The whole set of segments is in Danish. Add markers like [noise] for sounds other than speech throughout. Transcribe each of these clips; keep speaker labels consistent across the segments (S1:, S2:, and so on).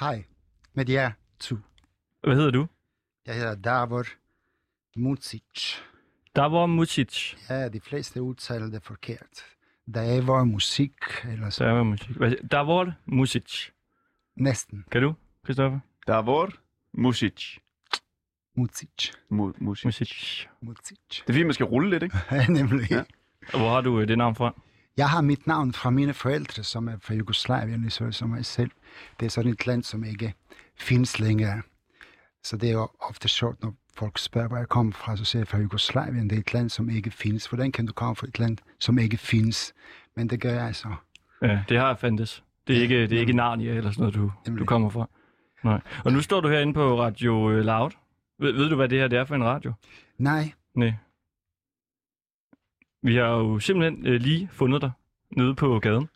S1: Hej. Med
S2: jer to.
S1: Hvad hedder du?
S2: Jeg hedder Davor Mucic.
S1: Davor Mucic.
S2: Ja, de fleste udtaler det forkert. Davor Musik, eller så.
S1: Davor. Hvad- Davor Mucic.
S2: Næsten.
S1: Kan du, Christoffer?
S3: Davor Music.
S2: Mucic.
S3: Mu- music.
S1: Mucic.
S2: Mucic.
S3: Det er fordi, man skal rulle lidt, ikke? [laughs]
S2: Ja, nemlig.
S3: Ja.
S2: Ja.
S1: Og hvor har du øh, det navn fra?
S2: Jeg har mit navn fra mine forældre, som er fra Jugoslavien, ligesom som mig selv. Det er sådan et land, som ikke findes længere. Så det er jo ofte sjovt, når folk spørger, hvor jeg kommer fra, så siger jeg fra Jugoslavien. Det er et land, som ikke findes. Hvordan kan du komme fra et land, som ikke findes? Men det gør jeg så.
S1: Ja, det har jeg fandtes. Det er ikke, det er ikke. Narnia eller sådan noget, du, du
S2: Nemlig.
S1: kommer fra. Nej. Og nu står du herinde på Radio øh, Loud. Ved, ved du, hvad det her det er for en radio?
S2: Nej,
S1: Nej. Vi har jo simpelthen øh, lige fundet dig nede på gaden.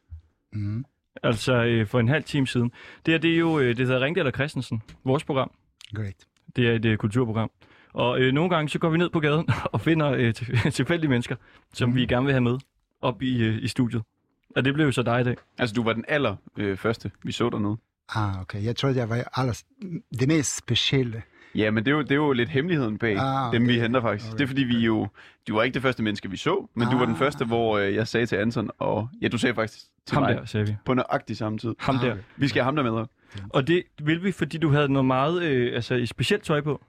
S2: mm,
S1: Altså øh, for en halv time siden. Det her, det er jo, øh, det hedder Ringdal og Christensen, vores program.
S2: great.
S1: Det er et øh, kulturprogram. Og øh, nogle gange så går vi ned på gaden [laughs] og finder øh, til, [laughs] tilfældige mennesker, som
S2: Mhm.
S1: vi gerne vil have med op i, øh, i studiet. Og det blev jo så dig i dag.
S3: Altså, du var den aller øh, første, vi så dernede.
S2: Ah, okay. Jeg troede, jeg var aller, det mest specielle.
S3: Ja, men det er jo, det er jo lidt hemmeligheden bag
S2: Ah,
S3: dem, vi
S2: okay.
S3: henter faktisk.
S2: Okay.
S3: Det er fordi, vi jo... Du var ikke det første menneske, vi så, men du var den
S2: Ah.
S3: første, hvor øh, jeg sagde til Anton, og ja, du sagde faktisk til
S1: Ham
S3: mig
S1: der, sagde vi.
S3: på nøjagtig samme tid.
S1: Ham
S2: Ah,
S1: der.
S2: okay.
S3: Vi skal have ham der med. op.
S1: Og det vil vi, fordi du havde noget meget øh, altså, specielt tøj på.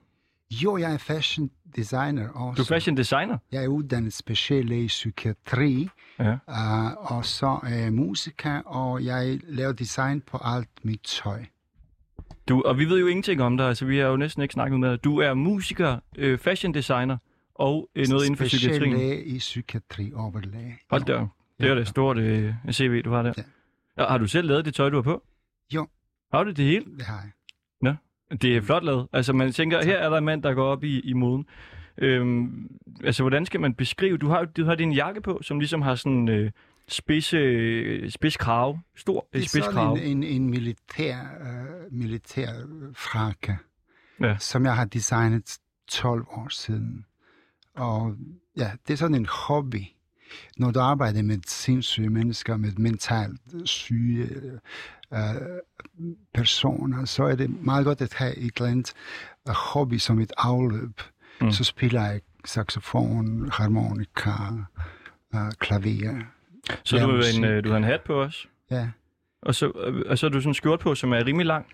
S2: Jo, jeg er fashion designer også.
S1: Du er fashion designer.
S2: Jeg er uddannet speciallæge i psykiatri,
S1: Ja.
S2: uh, og så er jeg musiker, og jeg laver design på alt mit tøj.
S1: Du, og vi ved jo ingenting om dig, altså vi har jo næsten ikke snakket med dig. Du er musiker, øh, fashion designer og øh, noget inden for psykiatrien.
S2: Speciallæge i psykiatri, overlæge.
S1: Hold da. Det er
S2: Ja.
S1: da et stort øh, CV, du har der.
S2: Ja.
S1: Ja. Har du selv lavet det tøj, du har på?
S2: Jo.
S1: Har du det hele?
S2: Det har jeg.
S1: Det er flot lavet. Altså man tænker, her er der en mand, der går op i, i moden. Øhm, altså hvordan skal man beskrive? Du har, du har din jakke på, som ligesom har sådan øh, spids, øh, spids krave. Stor øh,
S2: Det er
S1: spids krave.
S2: en, en, en militær, uh, militær øh, frakke,
S1: Ja.
S2: som jeg har designet 12 år siden. Og ja, det er sådan en hobby. Når du arbejder med sindssyge mennesker, med mentalt syge uh, personer, så er det meget godt at have et eller andet hobby som et afløb.
S1: Mm.
S2: Så spiller jeg saxofon, harmonika, uh, klaver.
S1: Så
S2: Ja,
S1: du, har en, øh, du har en hat på os.
S2: Ja.
S1: Og så, øh, og så har du sådan en skjort på, som er rimelig lang.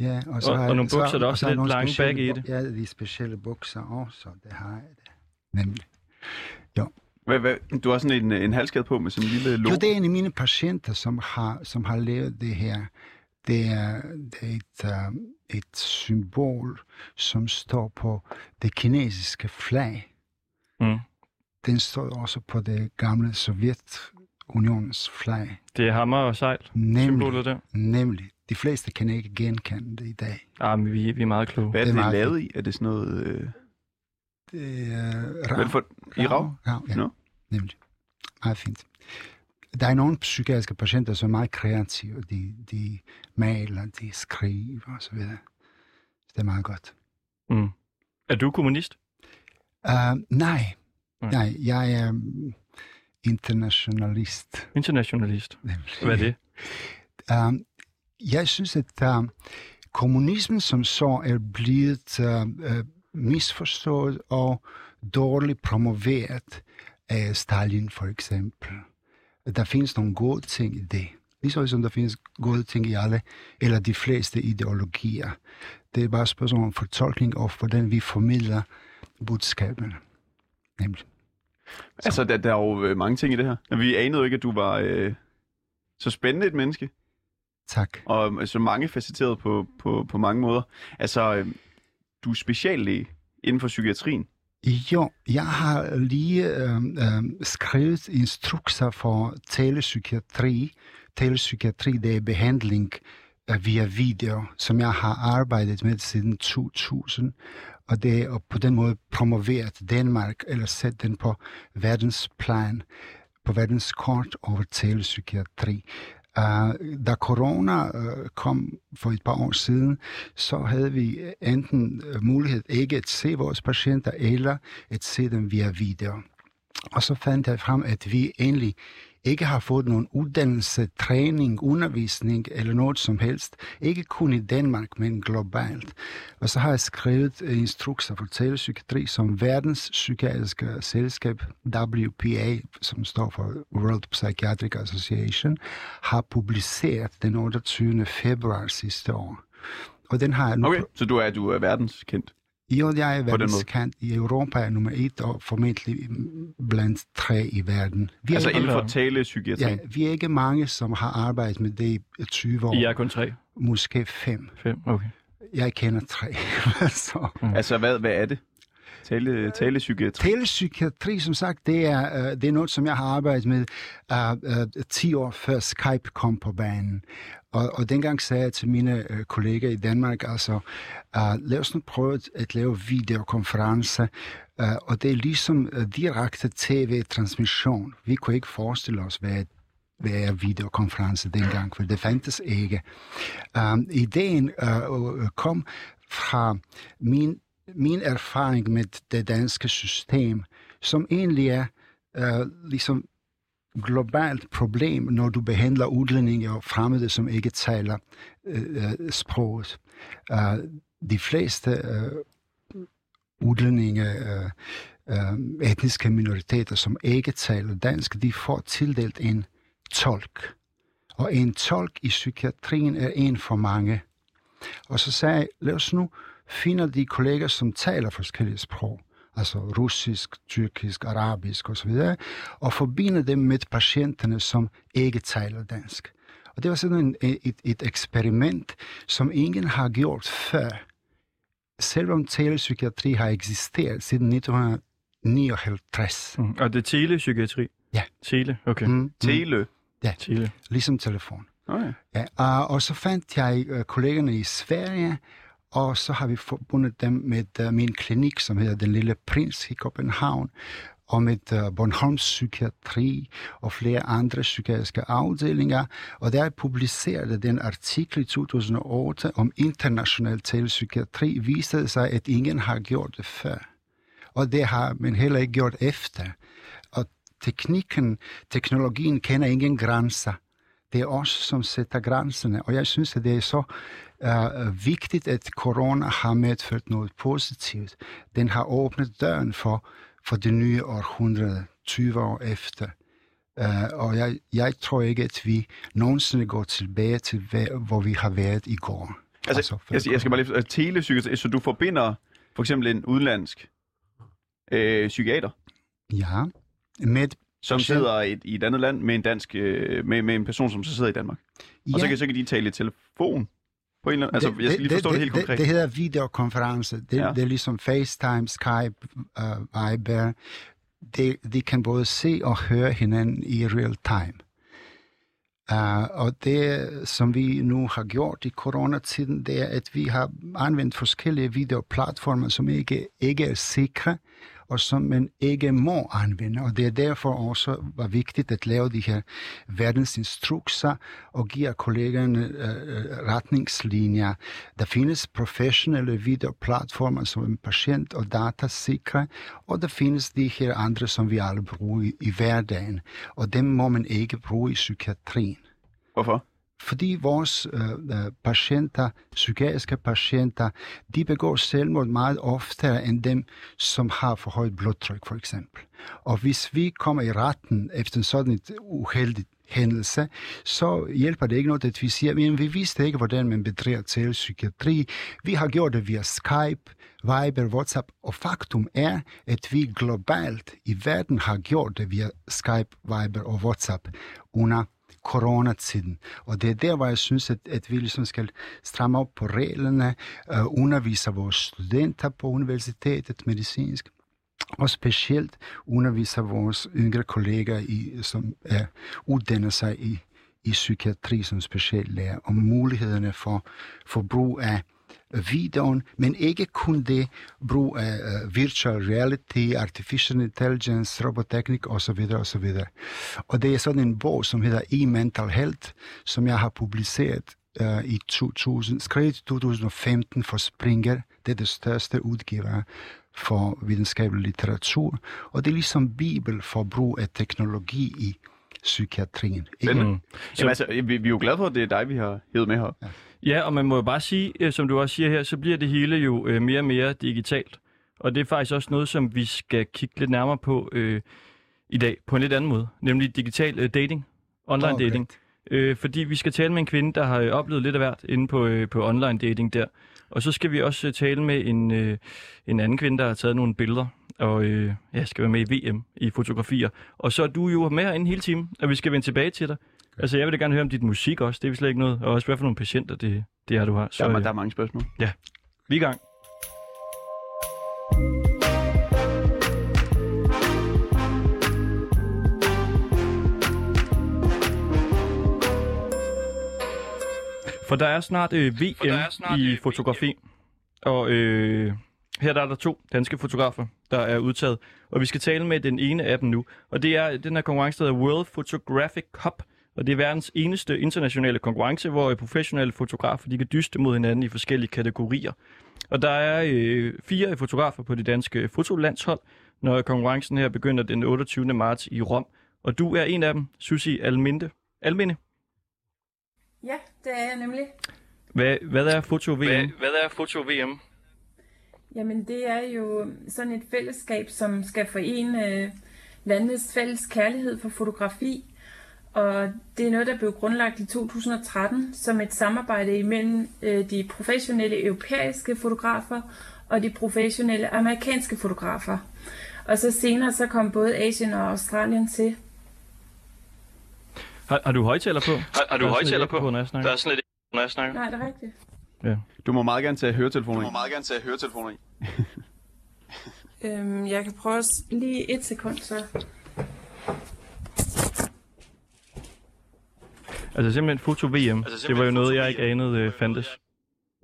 S2: Ja, og,
S1: Og- og nogle bukser, der
S2: og
S1: også
S2: så
S1: er lidt lange bag i det.
S2: Ja, de specielle bukser også, det har jeg det. Nemlig.
S3: Hvad, hvad, du har sådan en, en halskade på med sådan en lille logo.
S2: Jo, det er en af mine patienter, som har, som har lavet det her. Det er, det er et, uh, et symbol, som står på det kinesiske flag.
S1: Mm.
S2: Den står også på det gamle Sovjetunionens flag.
S1: Det er hammer og sejl,
S2: Nemlig,
S1: symbolet der.
S2: nemlig. De fleste kan ikke genkende det i dag.
S1: Ah, men vi, vi er meget kloge.
S3: Hvad er
S2: Det
S3: det,
S2: er
S3: lavet i? Er det sådan noget... Øh,
S2: Det er
S3: det for, I rav?
S2: Rav, ja.
S3: Nå.
S2: Nemlig. Meget fint. Der er nogle psykiatriske patienter, som er meget kreative. De, de maler, de skriver og så videre. Det er meget godt.
S1: Mm. Er du kommunist?
S2: Uh, nej,
S1: Nej.
S2: nej, jeg er um, internationalist.
S1: Internationalist.
S2: nemlig.
S1: Hvad er det?
S2: Um, jeg synes, at um, kommunismen som så er blevet uh, uh, misforstået og dårligt promoveret af Stalin for eksempel. Der findes nogle gode ting i det. Ligesom som der findes gode ting i alle, eller de fleste ideologier. Det er bare et spørgsmål om fortolkning og hvordan vi formidler budskaberne. Nemlig.
S3: Altså, der, der er jo øh, mange ting i det her. Vi anede jo ikke, at du var øh, så spændende et menneske,
S2: Tak.
S3: og øh, så mange facetteret på, på, på mange måder. Altså, øh, du er speciallæge inden for psykiatrien.
S2: Jo, jeg har lige øh, øh, skrevet instrukser for telepsykiatri. Telepsykiatri, det er behandling øh, via video, som jeg har arbejdet med siden 2000. Og det er på den måde promoveret Danmark, eller sætte den på verdensplan, på verdenskort over telepsykiatri. Uh, da corona uh, kom for et par år siden, så havde vi enten uh, mulighed ikke at se vores patienter, eller at se dem via video. Og så fandt jeg frem, at vi egentlig ikke har fået nogen uddannelse, træning, undervisning eller noget som helst. Ikke kun i Danmark, men globalt. Og så har jeg skrevet instrukser for telepsykiatri, som verdens psykiatriske selskab, WPA, som står for World Psychiatric Association, har publiceret den 28. februar sidste år. Og den har jeg nu...
S3: Okay, så du er, du er verdenskendt?
S2: Jo, jeg er verdenskendt. I Europa er nummer et, og formentlig blandt tre i verden. Vi er,
S3: Altså
S2: ikke,
S3: inden for
S1: op.
S3: talepsykiatri?
S2: ja, vi er ikke mange, som har arbejdet med det i 20 år.
S1: I er kun tre,
S2: Måske fem.
S1: fem, okay.
S2: Jeg kender tre. [laughs] så.
S3: Altså, hvad, hvad er det? Tale, talepsykiatri?
S2: Telepsykiatri, som sagt, det er, uh, det er noget, som jeg har arbejdet med uh, uh, 10 år før Skype kom på banen. Og, og dengang sagde jeg til mine øh, kolleger i Danmark, altså, uh, lad os nu prøve at, at lave videokonference, uh, og det er ligesom uh, direkte tv-transmission. Vi kunne ikke forestille os, hvad hvad er videokonference dengang, for det fandtes ikke. Um, ideen uh, kom fra min, min erfaring med det danske system, som egentlig er uh, ligesom globalt problem, når du behandler udlændinge og fremmede, som ikke taler øh, øh sproget. Uh, de fleste øh, udlændinge, øh, øh, etniske minoriteter, som ikke taler dansk, de får tildelt en tolk. Og en tolk i psykiatrien er en for mange. Og så sagde jeg, lad os nu finde de kolleger, som taler forskellige sprog, altså russisk, tyrkisk, arabisk osv., og forbinde dem med patienterne, som ikke taler dansk. Og det var sådan en, et, et eksperiment, som ingen har gjort før. Selvom telepsykiatri har eksisteret siden 1959.
S1: Mm. Og det er telepsykiatri?
S2: Ja.
S1: Tele, okay.
S2: Mm, mm,
S3: Tele?
S1: Tele.
S2: ligesom telefon.
S3: Okay.
S2: Ja, og, og så fandt jeg uh, kollegerne i Sverige, og så har vi forbundet dem med uh, min klinik, som hedder Den Lille Prins i København, og med uh, Bornholms Psykiatri og flere andre psykiatriske afdelinger. Og der publicerede den artikel i 2008 om international telepsykiatri, viste det sig, at ingen har gjort det før. Og det har man heller ikke gjort efter. Og teknikken, teknologien kender ingen grænser. Det er os, som sætter grænserne. Og jeg synes, at det er så uh, vigtigt, at corona har medført noget positivt. Den har åbnet døren for, for det nye århundrede, 20 år efter. Uh, og jeg, jeg tror ikke, at vi nogensinde går tilbage til, hvor vi har været i går.
S3: Altså,
S2: før
S3: jeg, jeg skal bare lige... Altså, telepsykiatri, så du forbinder for eksempel en udenlandsk øh, psykiater,
S2: Ja, med
S3: som
S2: Patient.
S3: sidder i et, i et andet land med en dansk, øh, med, med en person, som så sidder i Danmark.
S2: ja,
S3: Og så kan, så kan de tale i telefon på en eller anden... Altså, jeg skal lige forstå det, det helt konkret.
S2: Det, det hedder videokonference. Det,
S3: ja.
S2: det er ligesom FaceTime, Skype, uh, Viber. De, de kan både se og høre hinanden i real time. Uh, og det, som vi nu har gjort i coronatiden, det er, at vi har anvendt forskellige videoplatformer, som ikke, ikke er sikre, og som man ikke må anvende. Og det er derfor også var vigtigt at lave de her verdensinstrukser og give kollegerne øh, øh retningslinjer. Der findes professionelle videoplatformer, som er patient- og datasikre, og der findes de her andre, som vi alle bruger i, i hverdagen. Og dem må man ikke bruge i psykiatrien.
S3: Hvorfor?
S2: Fordi vores øh, øh, patienter, psykiatriske patienter, de begår selvmord meget oftere end dem, som har for højt blodtryk, for eksempel. Og hvis vi kommer i retten efter en sådan et uheldigt hændelse, så hjælper det ikke noget, at vi siger, men vi vidste ikke, hvordan man bedriver telepsykiatri. Vi har gjort det via Skype, Viber, WhatsApp, og faktum er, at vi globalt i verden har gjort det via Skype, Viber og WhatsApp under coronatiden. Og det er der, hvor jeg synes, at, at vi ligesom skal stramme op på reglerne, øh, undervise vores studenter på universitetet medicinsk, og specielt undervise vores yngre kolleger, i, som er, uddanner sig i, i psykiatri som speciallærer, om mulighederne for, for brug af videoen, men ikke kun det, brug af uh, virtual reality, artificial intelligence, roboteknik osv. osv. Og det er sådan en bog, som hedder E-Mental Health, som jeg har publiceret uh, i 2000, skrevet i 2015 for Springer. Det er det største udgiver for videnskabelig litteratur. Og det er ligesom bibel for brug af teknologi i psykiatrien. Ikke?
S1: Mm.
S3: Jamen, altså, vi, vi er jo glade for, at det er dig, vi har hævet med her.
S1: Ja, og man må jo bare sige, øh, som du også siger her, så bliver det hele jo øh, mere og mere digitalt. Og det er faktisk også noget, som vi skal kigge lidt nærmere på øh, i dag, på en lidt anden måde, nemlig digital øh, dating, online
S2: Okay.
S1: dating. Øh, fordi vi skal tale med en kvinde, der har øh, oplevet lidt af hvert inde på, øh, på online dating der. Og så skal vi også øh, tale med en, øh, en anden kvinde, der har taget nogle billeder, og øh, ja, skal være med i VM i fotografier. Og så er du jo med herinde hele timen, og vi skal vende tilbage til dig. Altså, jeg vil da gerne høre om dit musik også, det er vi slet ikke noget. Og også hvad for nogle patienter det, det er, du har. Så
S3: Der, er,
S1: øh,
S3: der er mange spørgsmål.
S1: vi er i gang. For der er snart øh, VM
S4: er snart,
S1: i
S4: øh,
S1: fotografi, og øh, her der er der to danske fotografer, der er udtaget, og vi skal tale med den ene af dem nu. Og det er den her konkurrence, der hedder World Photographic Cup, og det er verdens eneste internationale konkurrence, hvor øh, professionelle fotografer de kan dyste mod hinanden i forskellige kategorier. Og der er øh, fire fotografer på det danske fotolandshold, når konkurrencen her begynder den 28. marts i Rom. Og du er en af dem, Susi Alminde. Alminde.
S5: Ja, det er jeg nemlig.
S1: Hvad, hvad er foto-VM?
S4: Hvad, hvad er foto-VM?
S5: Jamen, det er jo sådan et fællesskab, som skal forene øh, landenes fælles kærlighed for fotografi. Og det er noget, der blev grundlagt i 2013 som et samarbejde imellem øh, de professionelle europæiske fotografer og de professionelle amerikanske fotografer. Og så senere så kom både Asien og Australien til.
S1: Har, har du højtaler på?
S4: Har, har du
S1: Der er sådan
S4: højtaler
S1: lidt ekko
S4: på?
S1: når jeg snakker.
S4: Der er sådan lidt når jeg snakker.
S5: Nej, det er rigtigt.
S3: Du må meget gerne tage høretelefoner
S4: Du
S3: i.
S4: må meget gerne tage høretelefoner i. [laughs]
S5: Øhm, jeg kan prøve lige et sekund, så.
S1: Altså simpelthen foto-VM. Altså, det var jo noget, jeg ikke anede øh, fandtes.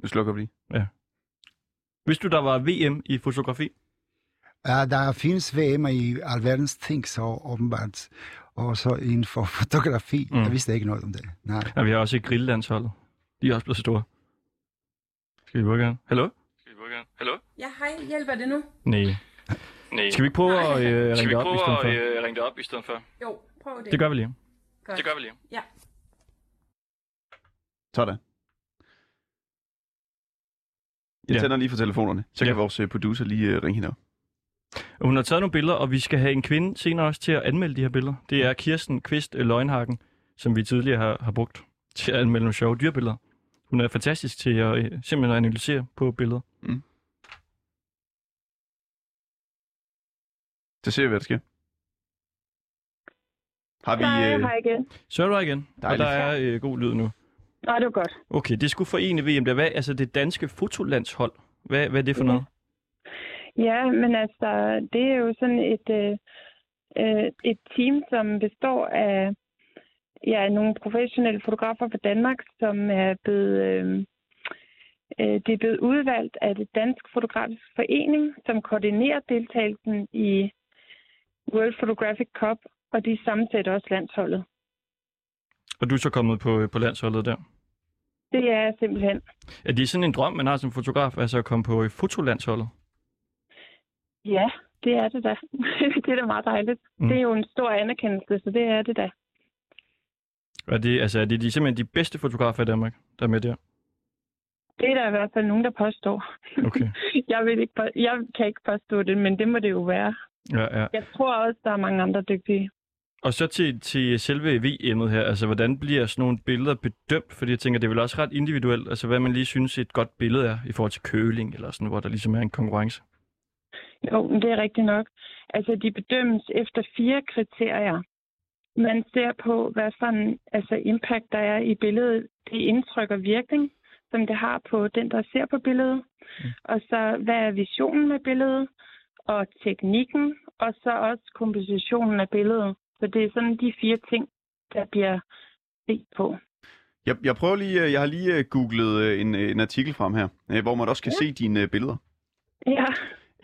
S3: Nu slukker vi lige.
S1: Vidste du, der var VM i fotografi?
S2: Ja, der findes VM i alverdens ting, så åbenbart. Og så inden for [laughs] fotografi.
S1: Mm.
S2: Jeg vidste ikke noget om det. Nej.
S1: Ja, vi har også et grilllandsholdet. De er også blevet store. Skal vi prøve igen? Hallo?
S4: Skal vi prøve igen? Hallo?
S5: Ja, hej. Hjælper det nu?
S1: Nej.
S4: Nej.
S1: Skal vi ikke prøve at øh,
S4: Skal
S1: ringe
S4: vi
S1: dig op i stedet
S4: prøve
S1: for?
S4: at øh, ringe dig op i stedet for?
S5: Jo, prøv det.
S1: Det gør vi lige.
S5: Godt.
S4: Det gør vi lige.
S5: Ja.
S3: Sådan. Jeg
S1: Ja.
S3: tænder lige for telefonerne. Så kan
S1: Ja.
S3: vores øh, producer lige øh, ringe hende op.
S1: Hun har taget nogle billeder, og vi skal have en kvinde senere også til at anmelde de her billeder. Det er Kirsten Kvist øh, Løgnhagen, som vi tidligere har, har brugt til at anmelde nogle sjove dyrbilleder. Hun er fantastisk til at simpelthen analysere på billeder.
S3: Så ser vi, hvad der sker. Har vi...
S6: Hej,
S3: Øh,
S6: hej igen.
S1: Så er du her igen,
S3: Dejligt.
S1: og der er øh, god lyd nu.
S6: Nej, det var godt.
S1: Okay, det skulle forene VM. Der. Hvad, altså det danske fotolandshold. Hvad, hvad er det for
S6: Ja.
S1: noget?
S6: Ja, men altså, det er jo sådan et, øh, øh, et team, som består af ja, nogle professionelle fotografer fra Danmark, som er blevet, øh, øh, det er blevet udvalgt af det Dansk Fotografisk Forening, som koordinerer deltagelsen i World Photographic Cup, og de sammensætter også landsholdet.
S1: Og du er så kommet på, på landsholdet der.
S6: Det er simpelthen.
S1: Er det sådan en drøm, man har som fotograf, altså at komme på fotolandsholdet?
S6: Ja, det er det da. [laughs] det er da meget dejligt.
S1: Mm.
S6: Det er jo en stor anerkendelse, så det er det da.
S1: Er det, altså, er det de, simpelthen de bedste fotografer i Danmark, der er med der?
S6: Det er der i hvert fald nogen, der påstår.
S1: Okay. [laughs]
S6: jeg, vil ikke jeg kan ikke påstå det, men det må det jo være.
S1: Ja, ja.
S6: Jeg tror også, der er mange andre dygtige.
S1: Og så til, til selve VM'et her, altså hvordan bliver sådan nogle billeder bedømt? Fordi jeg tænker, det er vel også ret individuelt, altså hvad man lige synes et godt billede er i forhold til køling, eller sådan, hvor der ligesom er en konkurrence.
S6: Jo, men det er rigtigt nok. Altså, de bedømmes efter fire kriterier. Man ser på, hvad for en altså, impact der er i billedet. Det indtryk og virkning, som det har på den, der ser på billedet. Mm. Og så, hvad er visionen med billedet? Og teknikken, og så også kompositionen af billedet. Så det er sådan de fire ting, der bliver set på.
S3: jeg, jeg prøver lige... øh, Jeg har lige øh, googlet øh, en, en artikel frem her, hvor man også kan
S6: Ja.
S3: se dine billeder.
S6: Ja,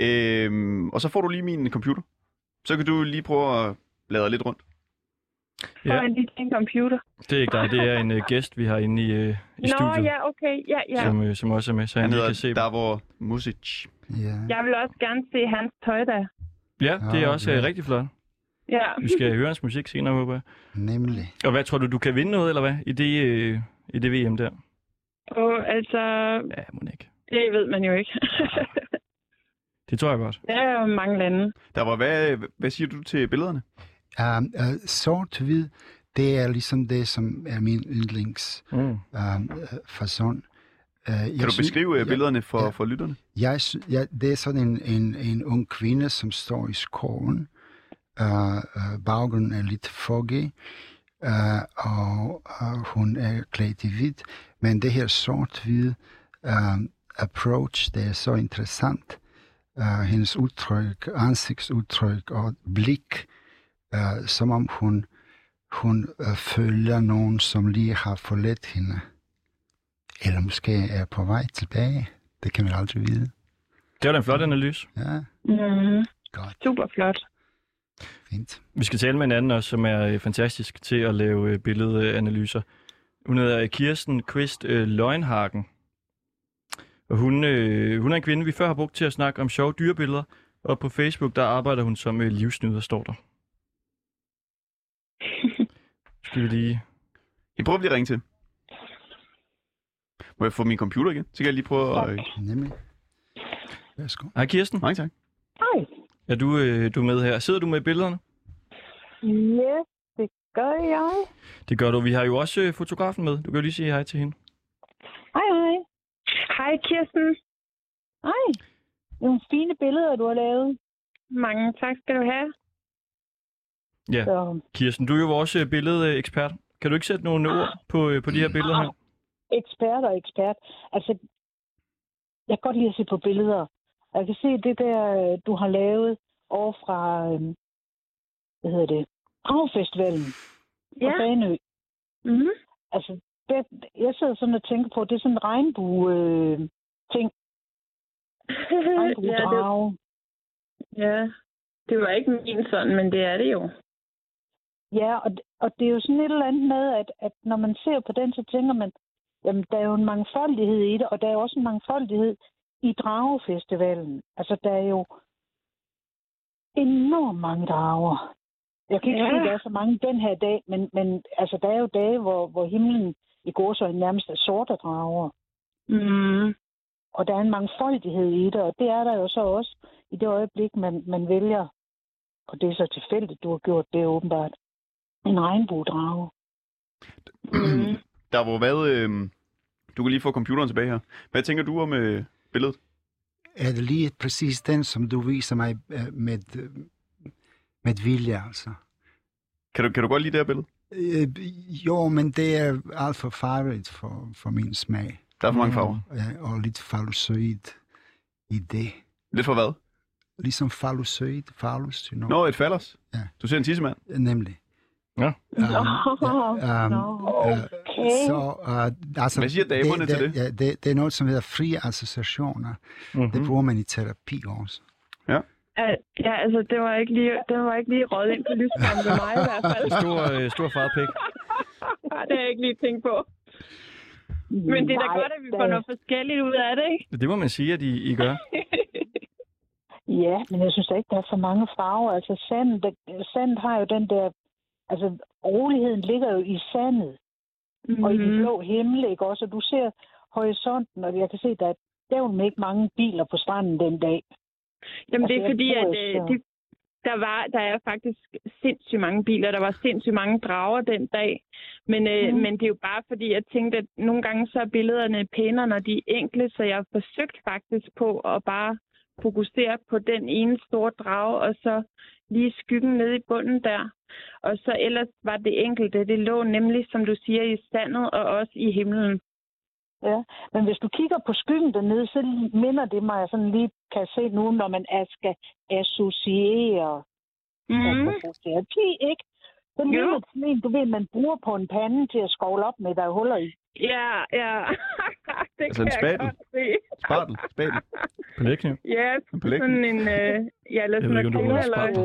S3: Øhm, og så får du lige min computer. Så kan du lige prøve at bladre lidt rundt.
S1: Ja.
S6: til en computer?
S1: Det er ikke dig, det er en uh, gæst, vi har inde i, uh, i
S6: Nå,
S1: studiet,
S6: ja, okay. Ja, ja.
S1: som, uh, som også er med, så han,
S3: Han
S1: lige kan se.
S3: Davor Music.
S2: Ja.
S6: Jeg vil også gerne se hans tøj der.
S1: Ja, det er
S2: Ah,
S1: også uh, rigtig flot.
S6: Ja.
S1: Vi skal høre hans musik senere, håber jeg.
S2: Nemlig.
S1: Og hvad tror du, du kan vinde noget, eller hvad, i det, øh, i det VM der?
S6: Og altså,
S1: Ja, må ikke.
S6: det ved man jo ikke. [laughs]
S1: Det tror jeg godt.
S6: der er jo mange lande.
S3: Der var, hvad, hvad siger du til billederne?
S2: Um, uh, Sort-hvid, det er ligesom det, som er min yndlings
S1: Mm.
S2: um, uh, fason. Uh,
S3: Kan du beskrive ja, billederne for,
S2: ja.
S3: for lytterne?
S2: Jeg, jeg, det er sådan en, en, en ung kvinde, som står i skoven. Uh, uh, baggrunden er lidt foggy, uh, og uh, hun er klædt i hvidt. Men det her sort-hvide uh, approach, det er så interessant. Uh, hendes udtryk, ansigtsudtryk og blik, uh, som om hun, hun uh, følger nogen, som lige har forladt hende. Eller måske er på vej tilbage. Det kan man aldrig vide.
S1: Det var da en flot analyse.
S2: Ja,
S6: Mm,
S2: godt.
S6: super flot.
S2: Fint.
S1: Vi skal tale med en anden også, som er øh, fantastisk til at lave øh, billedanalyser. Hun hedder Kirsten Kvist øh, Løgnhagen. Og hun, øh, hun er en kvinde, vi før har brugt til at snakke om sjove dyrebilleder. Og på Facebook, der arbejder hun som øh, livsnyder, står der. [laughs] Skal vi lige...
S3: I prøver lige at ringe til. Må jeg få min computer igen? Så kan jeg lige prøve at... øh,
S2: Nemlig. Værsgo.
S1: Hej Kirsten,
S3: Mange tak.
S1: Er du, øh, du er med her? Sidder du med billederne?
S6: Ja, det gør jeg.
S1: Det gør du. Vi har jo også øh, fotografen med. Du kan jo lige sige hej til hende.
S6: Hej, hej. Hej, Kirsten. Hej. Nogle fine billeder, du har lavet. Mange tak skal du have.
S1: Ja.
S6: Så,
S1: Kirsten, du er jo vores øh, billedekspert. Kan du ikke sætte nogle ord på, på de her billeder her?
S7: ekspert og ekspert. Altså, jeg kan godt lide at se på billeder. Jeg kan se det der, øh, du har lavet over fra, øhm, hvad hedder det, Havfestivalen på
S6: Ja.
S7: Banø.
S6: mm-hmm.
S7: Altså, det, jeg sidder sådan og tænker på, det er sådan en regnbue øh. Regnbue [laughs]
S6: ja, det, ja, det var ikke min sådan, men det er det jo.
S7: Ja, og, og det er jo sådan et eller andet med, at, at når man ser på den, så tænker man, jamen der er jo en mangfoldighed i det, og der er jo også en mangfoldighed i Dragefestivalen. Altså der er jo enormt mange drager. Jeg kan ikke
S6: Ja.
S7: sige, at der er så mange den her dag, men, men altså, der er jo dage, hvor, hvor himlen i går så nærmest er sort af drager.
S6: Mm.
S7: Og der er en mangfoldighed i det, og det er der jo så også i det øjeblik, man, man vælger, og det er så tilfældigt, du har gjort det åbenbart, en regnbuedrage.
S6: Mm. [clears throat]
S3: Der var hvad... Øh, du kan lige få computeren tilbage her. Hvad tænker du om øh, billedet?
S2: Er det lige præcis den, som du viser mig øh, med, øh, med vilje, altså?
S3: Kan du, kan du godt lide det her billede?
S2: Øh, jo, men det er alt for farvet for, for min smag.
S3: Der er for mange farver.
S2: Ja, og lidt fallusoid i det.
S3: Lidt for hvad?
S2: Ligesom fallusoid, fallus, you know.
S3: Nå, et fallers.
S2: Ja.
S3: Du ser en tissemand.
S2: Nemlig.
S1: Ja.
S2: Um, [laughs] um,
S7: Okay.
S2: Så, uh, altså,
S3: Hvad siger damerne til det?
S2: Ja, det? Det er noget, som hedder frie associationer.
S1: Mm-hmm.
S2: Det bruger man i terapi også.
S6: Ja, ja, altså, det var ikke lige, det var ikke lige råd ind på lyskampen med mig i hvert fald. [laughs]
S1: Stor, øh, stor farpik. [laughs]
S6: Nej, det har jeg ikke lige tænkt på. Men det er da
S7: Nej,
S6: godt, at vi får noget forskelligt ud af det, ikke?
S1: Det må man sige, at I, I gør. [laughs]
S7: Ja, men jeg synes da ikke, der er for mange farver. Altså sandet, det, sandet har jo den der... Altså, roligheden ligger jo i sandet mm-hmm. og i den
S6: Mhm.
S7: blå himmel, ikke også? Og du ser horisonten, og jeg kan se, der er dævn ikke mange biler på stranden den dag.
S6: Jamen, det er
S7: Altså,
S6: fordi, at øh,
S7: jeg-
S6: de, der, var, der er faktisk sindssygt mange biler. Der var sindssygt mange drager den dag. Men, øh,
S7: Mhm.
S6: men det er jo bare fordi, jeg tænkte, at nogle gange så er billederne pænere, når de er enkle. Så jeg har forsøgt faktisk på at bare fokusere på den ene store drage, og så lige skyggen nede i bunden der. Og så ellers var det enkelte. Det lå nemlig, som du siger, i sandet og også i himlen.
S7: Ja, men hvis du kigger på skyggen dernede, så minder det mig, jeg sådan lige kan se nu, når man skal associere
S6: Mm.
S7: terapi, ikke? Ligner
S6: Jo.
S7: det sådan en, du ved, man bruger på en pande til at skovle op med, der er huller i.
S6: Ja, ja. [laughs] [laughs] det
S3: Altså
S6: kan [laughs]
S3: en
S6: se.
S3: Spartel? Spadel?
S1: Palætkniv.
S6: Ja, sådan en... Øh, ja, eller sådan en
S1: bruger
S6: eller
S1: spartel.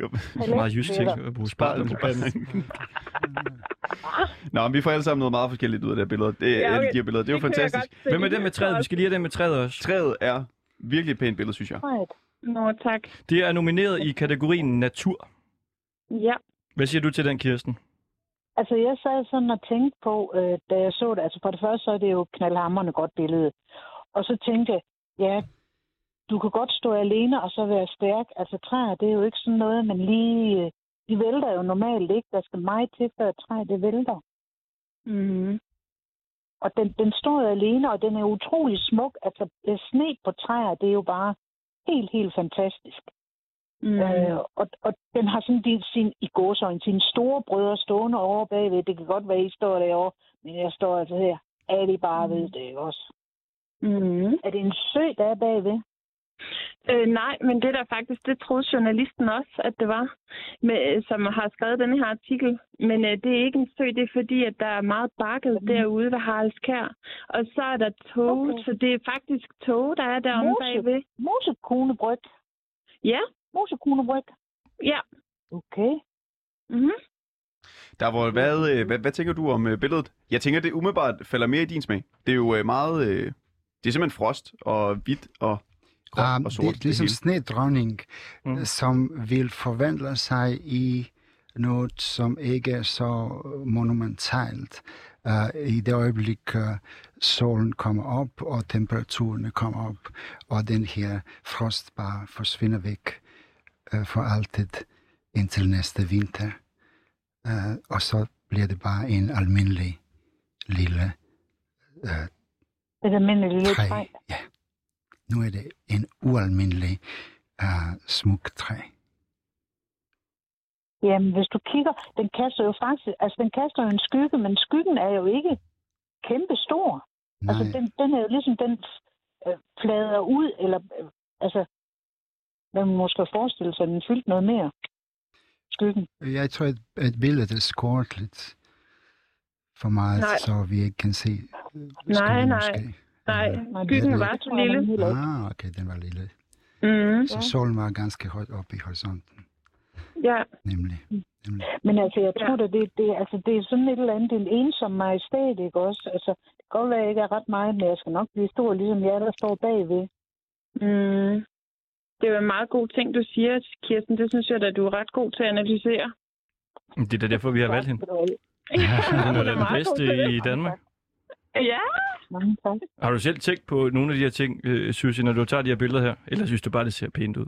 S3: Jo.
S1: Det er meget jysk ting at bruge spartel på panden.
S3: Nå, men vi får alle sammen noget meget forskelligt ud af det her billede. Det,
S6: Ja,
S3: ja,
S6: okay.
S3: okay. de her billeder. Det er jo fantastisk.
S1: Hvem er den med træet? Vi skal lige have den med træet også.
S3: Træet er virkelig et pænt billede, synes jeg.
S6: Nå, tak.
S1: Det er nomineret i kategorien natur.
S6: Ja.
S1: Hvad siger du til den, Kirsten?
S7: Altså, jeg sad sådan og tænkte på, øh, da jeg så det. Altså, for det første, så er det jo knaldhammerende godt billede. Og så tænkte jeg, ja, du kan godt stå alene og så være stærk. Altså, træer, det er jo ikke sådan noget, man lige... Øh, de vælter jo normalt ikke. Der skal meget til, før træer, det vælter.
S6: Mm-hmm.
S7: Og den, den står jo alene, og den er utrolig smuk. Altså, øh, sne på træer, det er jo bare helt, helt fantastisk.
S6: Mm.
S7: Mm. Øh, og, og den har sådan din, sin, i gåsøjne, sine store brødre stående over bagved. Det kan godt være, I står derovre, men jeg står altså her. Er de bare ved det, ikke også?
S6: Mm.
S7: Er det en sø, der er bagved?
S6: Øh, nej, men det er der faktisk, det troede journalisten også, at det var, med, som har skrevet denne her artikel. Men øh, det er ikke en sø, det er fordi, at der er meget bakket
S7: Mhm.
S6: derude ved Haraldskær. Og så er der tog,
S7: Okay.
S6: så det er faktisk tog, der er deromme
S7: Mose.
S6: bagved.
S7: Mosekunebryg.
S6: Ja,
S7: Mosekunebryg.
S6: ja.
S7: Okay.
S6: Mm-hmm.
S3: Der var, hvad, øh, hvad, hvad tænker du om øh, billedet? Jeg tænker, det umiddelbart falder mere i din smag. Det er jo øh, meget... Det er simpelthen frost og hvidt og grønt
S2: Um,
S3: og sort.
S2: det er ligesom
S3: hele.
S2: snedronning,
S1: Mm.
S2: som vil forvandle sig i noget, som ikke er så monumentalt. Uh, I det øjeblik, uh, solen kommer op, og temperaturerne kommer op, og den her frost bare forsvinder væk uh, for altid indtil næste vinter. Uh, og så bliver det bare en almindelig lille uh,
S7: Et almindeligt lille
S2: træ.
S7: træ.
S2: Ja. Nu er det en ualmindelig uh, smuk træ.
S7: Jamen, hvis du kigger, den kaster jo faktisk, altså den kaster jo en skygge, men skyggen er jo ikke kæmpe stor.
S2: Nej,
S7: Altså, den, den er jo ligesom, den øh, flader ud, eller øh, altså, man må måske forestille sig, at den fyldt noget mere. Skyggen.
S2: jeg tror, at, at billedet er skåret lidt for meget,
S6: Nej.
S2: så vi ikke kan se
S6: Nej, nej.
S2: måske.
S6: Nej, skyggen var så lille.
S2: Ah, okay, den var lille.
S6: Mm.
S2: Så solen var ganske højt oppe i horisonten,
S6: Ja,
S2: nemlig. nemlig.
S7: Men altså, jeg tror
S6: Ja.
S7: da, det, det, altså, det er sådan et eller andet, det en ensom majestæt, ikke også? Altså, det kan godt være, at jeg ikke er ret meget, men jeg skal nok blive stor, ligesom jeg, der står bagved.
S6: Mm. Det er jo en meget god ting, du siger, Kirsten. Det synes jeg da, du er ret god til at analysere.
S1: Det er da derfor, vi har valgt hende.
S6: Ja,
S1: Hun er da den bedste i Danmark.
S6: Ja.
S7: Mange tak.
S1: Har du selv tænkt på nogle af de her ting, øh, Susie, når du tager de her billeder her? Eller synes du bare, det ser pænt ud?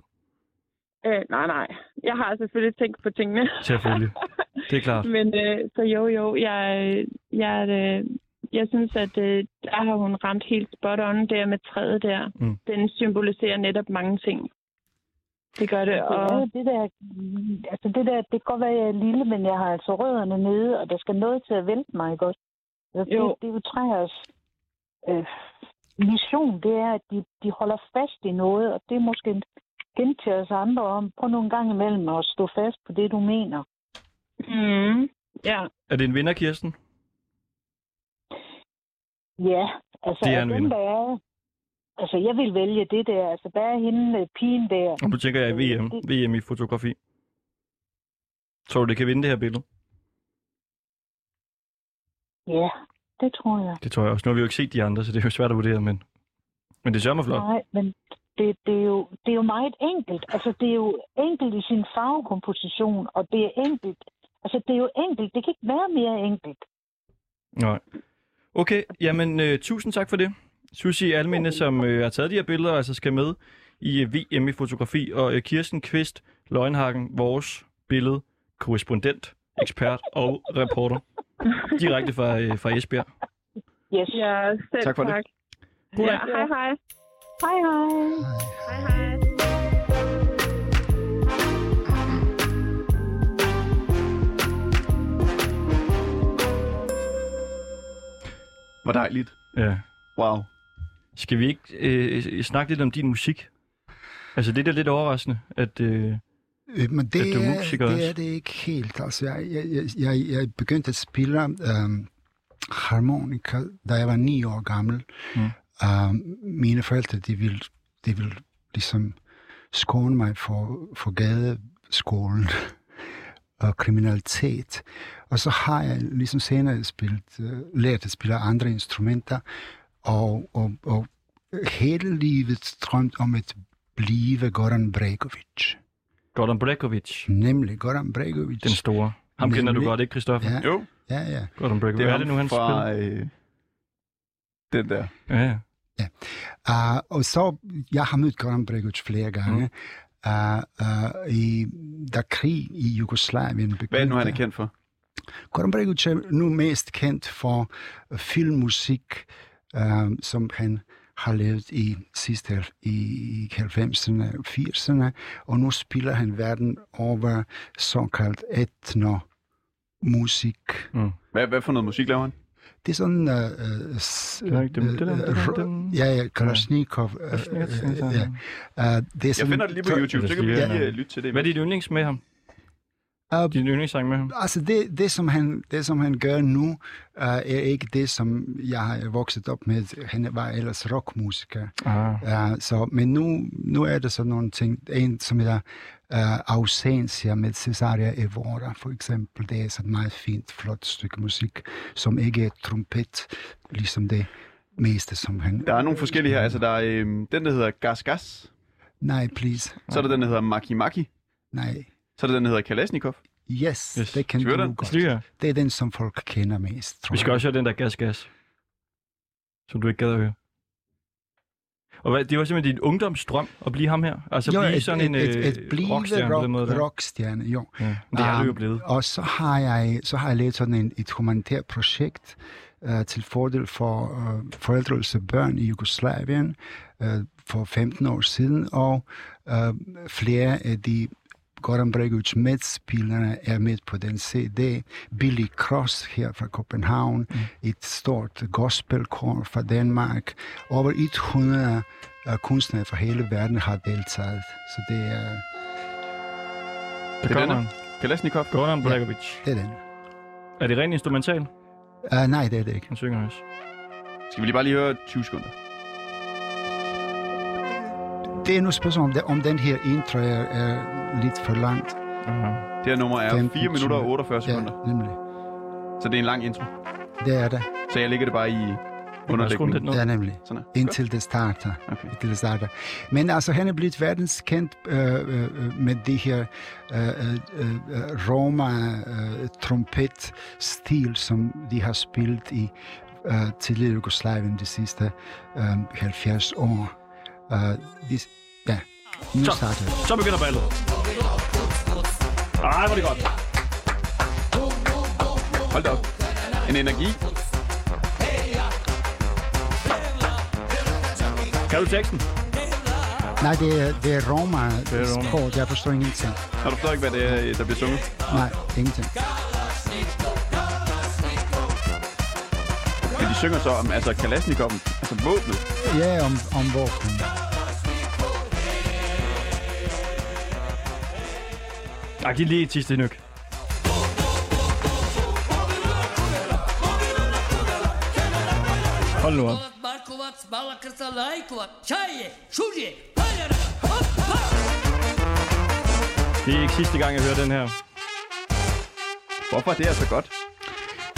S6: Øh, nej, nej. Jeg har selvfølgelig tænkt på tingene.
S1: Selvfølgelig. [laughs] Det er klart.
S6: Men øh, så jo, jo. Jeg, jeg, øh, jeg synes, at øh, der har hun ramt helt spot on der med træet der.
S1: Mm.
S6: Den symboliserer netop mange ting. Det gør det.
S7: Det er
S6: Og,
S7: det der, altså det der, det kan godt være, at jeg er lille, men jeg har altså rødderne nede, og der skal noget til at vælte mig, ikke også? Altså, det,
S6: Jo.
S7: det er jo træers øh, mission, det er, at de, de holder fast i noget, og det er måske en hint til os andre om, prøv nogle gange imellem at stå fast på det, du mener.
S6: mm, ja.
S1: Er det en vinder, Kirsten?
S7: Ja, altså
S1: Det er en
S7: dem,
S1: vinder.
S7: der er, altså jeg vil vælge det der, altså der er hende, øh, pigen der.
S1: Og nu tænker jeg i VM, VM i fotografi. Tror du, det kan vinde det her billede?
S7: Ja, det tror jeg.
S1: Det tror jeg også. Nu har vi jo ikke set de andre, så det er jo svært at vurdere, men, men det sørger mig flot.
S7: Nej, men det, det, er jo, det er jo meget enkelt. Altså, det er jo enkelt i sin farvekomposition, og det er enkelt. Altså, det er jo enkelt. Det kan ikke være mere enkelt.
S1: Nej. Okay, jamen øh, tusind tak for det. Susie Alminde, som øh, har taget de her billeder, og altså skal med i øh, VM i fotografi, og øh, Kirsten Kvist Løgnhagen, vores billedkorrespondent, ekspert og reporter, direkte fra, øh, fra Esbjerg.
S7: Yes.
S6: Ja, selv
S3: Tak for det.
S6: tak. Ja, hej hej.
S7: Hej, hej.
S6: Hej hej.
S3: Hvor dejligt.
S1: Ja.
S3: Wow.
S1: Skal vi ikke øh, snakke lidt om din musik? Altså, det er da lidt overraskende, at... Øh,
S2: Øh, Men det,
S1: Er du
S2: er,
S1: musiker
S2: det er det ikke helt. Altså, jeg, jeg, jeg, jeg begyndte at spille um, harmonika, da jeg var ni år gammel.
S1: Mm.
S2: Uh, mine forældre, de ville, de ville ligesom skåne mig for, for gadeskolen [laughs] og kriminalitet. Og så har jeg ligesom senere spillet, uh, lært at spille andre instrumenter, og, og, og hele livet drømt om at blive Goran Bregovic.
S1: Gordon Bregovic,
S2: Nemlig Goran Bregovic.
S1: den store. Ham kender du
S2: Nemlig.
S1: godt, ikke Christoffer?
S2: Ja,
S3: Jo,
S2: ja, ja.
S1: Gordon Bregovic.
S3: det er,
S1: Hvad er det nu, han
S3: fra
S1: spiller?
S3: øh, den der.
S1: Ja, ja.
S2: Uh, og så, jeg har mødt Goran Bregovic flere gange. Mm. Uh, uh, i, da krig i Jugoslavien begyndte.
S3: Hvad er det nu, han er kendt for?
S2: Goran Bregovic er nu mest kendt for filmmusik, uh, som han har lavet i sidste i 90'erne og 80'erne, og nu spiller han verden over såkaldt etnomusik.
S3: Hvad, hvad for noget musik laver han?
S2: Det er sådan... Ja, ja, Kalashnikov. Uh,
S1: ja.
S2: ja. Uh, det er
S3: Jeg
S2: sådan,
S3: finder det lige på YouTube, så kan vi lige lytte til det.
S1: Hvad er dit yndlings med ham?
S2: Uh,
S1: Din yndlingssang med ham?
S2: Altså det, det, som han, det, som han gør nu, uh, er ikke det, som jeg har vokset op med. Han var ellers rockmusiker.
S1: Ah.
S2: Uh, så, men nu, nu er der sådan nogle ting. En, som hedder uh, Ausencia med Cesaria Evora, for eksempel. Det er sådan et meget fint, flot stykke musik, som ikke er trompet, ligesom det meste, som han...
S3: Der er nogle forskellige her. Altså, der er øh, den, der hedder Gas Gas.
S2: Nej, please.
S3: Så er der den, der hedder Maki Maki.
S2: Nej.
S3: Så er der den, der hedder Kalashnikov.
S2: Yes,
S1: Yes.
S2: det kan du
S3: den?
S2: godt. Det er den, som folk kender mest, tror
S1: Vi skal
S2: jeg.
S1: også høre den der gas-gas. Som du ikke gad at høre. Og hvad, det var simpelthen din ungdomsdrøm at blive ham her? Altså
S2: jo,
S1: blive
S2: et,
S1: sådan
S2: et,
S1: en
S2: et, et
S1: øh,
S2: blive
S1: rockstjerne på den måde
S2: rock,
S1: der?
S2: rockstjerne, jo.
S1: Ja. Men det er du jo
S2: Um,
S1: blevet.
S2: Og så har jeg, så har jeg lavet sådan en, et humanitært projekt uh, til fordel for uh, forældreløse børn i Jugoslavien uh, for 15 år siden, og uh, flere af de Goran Bregovic medspillerne er med på den CD. Billy Cross her fra København, mm. et stort gospelkor fra Danmark. Over 100 uh, kunstnere fra hele verden har deltaget. Så det er,
S3: er
S1: han.
S3: Kalashnikov.
S1: Goran Bregovic.
S2: det er den.
S1: Er det rent instrumental?
S2: Uh, nej, det er det ikke.
S1: Han synger også.
S3: Skal vi lige bare lige høre 20 sekunder?
S2: Det er nu spørgsmål om, om den her intro er, er lidt for langt.
S1: Aha.
S3: Det her nummer er
S2: 15
S3: 4 minutter og 48
S2: Ja,
S3: sekunder.
S2: nemlig.
S3: Så det er en lang intro.
S2: Det er det.
S3: Så jeg lægger det bare i.
S2: Det er nemlig.
S3: Sådan her.
S2: Indtil det starter.
S3: Okay.
S2: Indtil det starter. Men altså, han er blevet verdenskendt øh, øh, med det her øh, øh, øh, Roma-trompet-stil, som de har spillet i øh, tidligere Jugoslavien de sidste øh, 70 år. Øh, de, ja, nu
S1: Så.
S2: starter det.
S1: Så begynder ballet. Ej, hvor er det godt.
S3: Hold da op. En energi.
S1: Kan du teksten?
S2: Nej, det er, det er
S1: er Roma.
S2: Roma-sport. Jeg forstår ingenting.
S3: Har du forstår ikke, hvad det er, der bliver sunget?
S2: Nej, ingenting.
S3: Men de synger så om altså Kalashnikov'en, altså våbnet.
S2: Ja, om, om våben.
S1: Ej, giv lige et sidste nyk. Hold nu op. Det er ikke sidste gang, jeg hører den her.
S3: Hvorfor er det altså godt?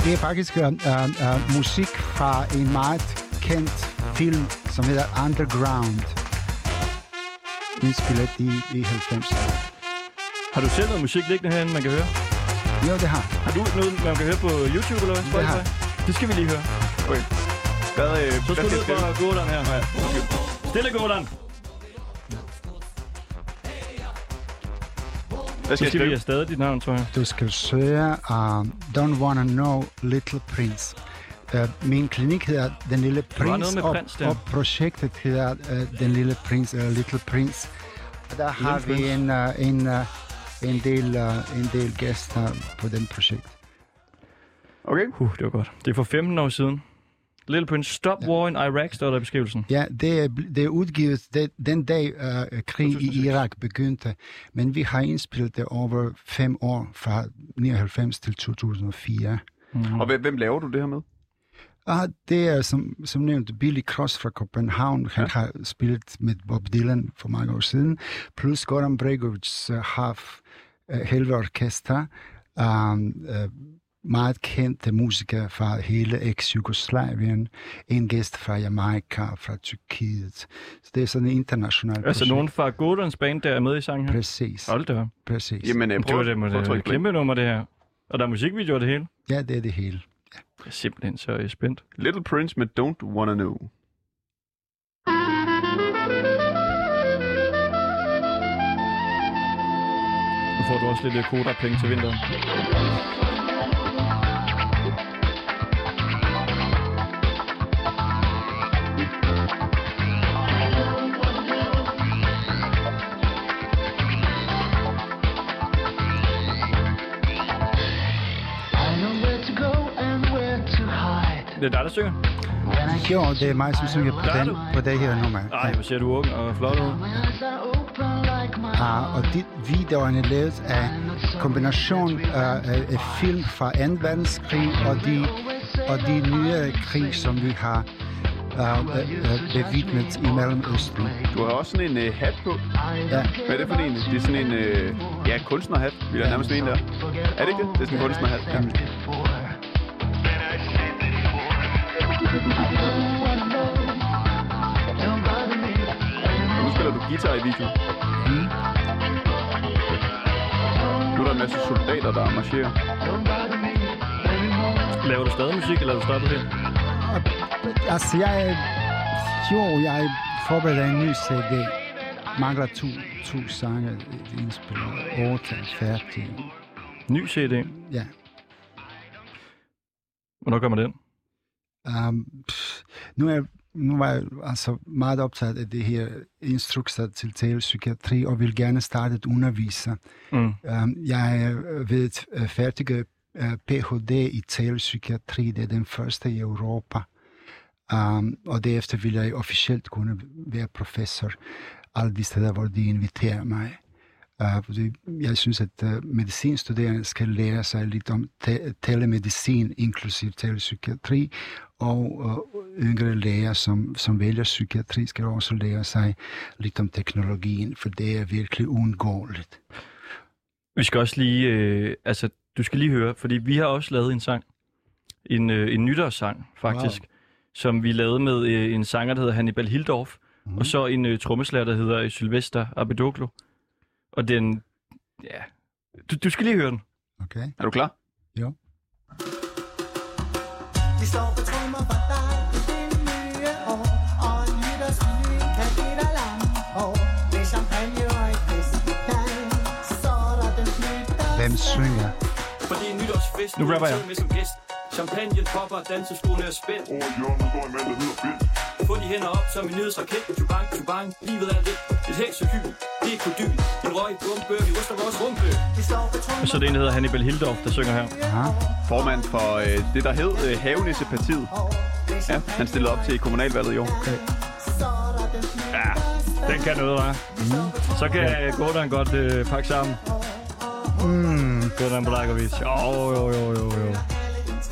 S2: Det er faktisk uh, uh, musik fra en meget kendt film, som hedder Underground. Indspillet i, i 90'erne.
S1: Har du selv noget musik liggende herinde, man kan høre?
S2: Jo, det har.
S1: Har du noget, man kan høre på YouTube eller hvad?
S2: Det har?
S1: Det skal vi lige høre.
S3: Okay. Hvad, øh,
S1: Så
S3: hvad
S1: skal du ned
S3: jeg
S1: på Gordon her. Stille Gordon.
S3: Hvad skal
S1: skal vi
S3: jeg
S1: have stadig dit navn, tror jeg.
S2: Du skal søge uh, Don't Wanna Know Little Prince. Uh, min klinik hedder Den Lille Prins, og,
S1: prins der.
S2: og projektet hedder uh, Den Lille Prins, uh, Little Prince. Der har vi
S1: Prince.
S2: en, uh, en, uh, en, del, uh, en del gæster på den projekt.
S3: Okay.
S1: Uh, det var godt. Det er for 15 år siden. Little Prince, Stop War in Iraq, står der i beskrivelsen.
S2: Ja, det er, det er udgivet det, den dag uh, krig i
S1: 2006.
S2: Irak begyndte, men vi har indspillet det over fem år, fra 99 til 2004.
S3: Og hvem, hvem laver du det her med?
S2: Ah, det er som, som nævnt Billy Cross fra København. Han
S3: Ja.
S2: har spillet med Bob Dylan for mange år siden. Plus Goran Bregovic uh, har hele orkester. Um, uh, meget kendte musikere fra hele eks-Jugoslavien. En gæst fra Jamaica, fra Tyrkiet. Så det er sådan en international
S1: Altså
S2: projekt.
S1: nogen fra Gordons band, der er med i sangen her?
S2: Præcis,
S1: Hold da
S2: præcis.
S3: Jamen, øh,
S1: Det
S3: prøv,
S1: var det, det, det kæmpe nummer, det her. Og der er musikvideo af det hele.
S2: Ja, det er det hele.
S1: Jeg er simpelthen så øh, spændt.
S3: Little Prince med Don't Wanna Know.
S1: Får du også lidt koda-penge til vinteren. Det er dig, der synger?
S2: Jo, det er mig, som synger på, den, på det her nummer.
S1: Ej, hvor ser du ung og flot ud.
S2: Ah, og de videoerne er lavet af kombination af, af, af film fra 2. verdenskrig og de, og de nye krig, som vi har uh, bevidnet i Mellemøsten.
S3: Du har også sådan en øh, hat på.
S2: Ja,
S3: Hvad er det for en? Det er sådan en øh, ja, kunstnerhat, vil jeg nærmest mene der. Er det ikke det? Det er sådan en kunstnerhat. Ja. Nu spiller du guitar i videoen.
S2: Mm.
S3: En masse soldater, der marcherer.
S1: Laver du stadig musik, eller er du stoppet helt?
S2: altså jeg... Jo, jeg forbereder en ny CD. Mangler to, to sange indspillet. Otte er færdige.
S1: Ny CD.
S2: Ja.
S1: Hvornår kommer den?
S2: Um, pff, nu, er, nu var jeg altså meget optaget af det her instrukser til telepsykiatri og vil gerne starte at undervise.
S1: Mm.
S2: Um, jeg er ved øh, færdige uh, Ph.D. i telepsykiatri. Det er den første i Europa. Um, og derefter vil jeg officielt kunne være professor alle de steder, hvor de inviterer mig. Uh, fordi jeg synes, at uh, medicinstuderende skal lære sig lidt om te- telemedicin, inklusive telepsykiatri, og yngre læger, som, som vælger psykiatri, skal også lære sig lidt om teknologien, for det er virkelig uundgåeligt.
S1: Vi skal også lige, øh, altså, du skal lige høre, fordi vi har også lavet en sang, en, øh, en nytårssang faktisk, wow. som vi lavede med øh, en sanger, der hedder Hannibal Hildorf, mm. og så en øh, trommeslager, der hedder øh, Sylvester Abedoglo. Og den, ja, du, du skal lige høre den.
S2: Okay?
S3: Er du klar?
S2: Jo.
S8: Vi står på trommer for dig i det nye år Og en nytårsmenu kan give dig lang år Med champagne og et festival Så er der den nytårsdag
S2: Hvem synger?
S4: For det er nytårsfest,
S1: Nu rapper jeg.
S4: med som gæst. Champagne popper, danseskoene er spændt.
S9: Over hjørnet går en mand, der hedder Bill.
S4: Få de hænder op som en nyhedsraket. Tubang, tubang, livet er lidt. Et heks og hyld, det er kodyl. En røg, bombe, vi ryster vores rumpe.
S8: Står
S1: Og så er det en, der hedder Hannibal Hildorf, der synger her.
S2: Aha.
S3: Formand for øh, det, der hed øh, Havenisse-partiet. Ja, han stillede op til kommunalvalget i år.
S1: Ja, den kan noget, hva'? Mm. Så kan ja. Gordon godt øh, pakke sammen.
S2: Mm.
S1: Gordon Brakovic. Jo, jo, jo, jo, jo.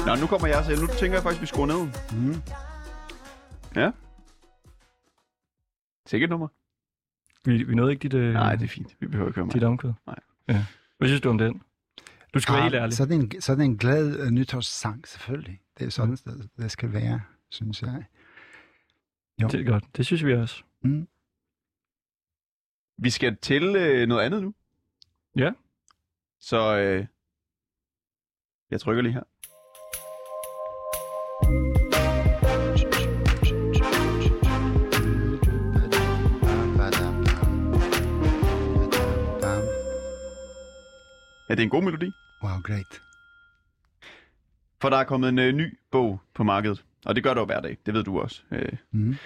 S3: Nå, nu kommer jeg selv. Nu tænker jeg faktisk, vi skruer ned.
S2: Mm.
S3: Ja. Sikkert nummer.
S1: Vi, vi nåede ikke dit, øh,
S3: Nej, det er fint. Vi behøver ikke høre
S1: dit
S3: mig.
S1: omkvæd.
S3: Nej.
S1: Ja. Hvad synes du om den? Du skal være helt ærlig.
S2: Så er det en, så er det en glad uh, nytårssang, selvfølgelig. Det er sådan, det, det skal være, synes jeg. Jo.
S1: Det er godt. Det synes vi også.
S2: Mm.
S3: Vi skal til øh, noget andet nu.
S1: Ja.
S3: Så øh, jeg trykker lige her. Ja, det er en god melodi.
S2: Wow, great.
S3: For der er kommet en øh, ny bog på markedet. Og det gør der jo hver dag. Det ved du også. Øh.
S2: Mm.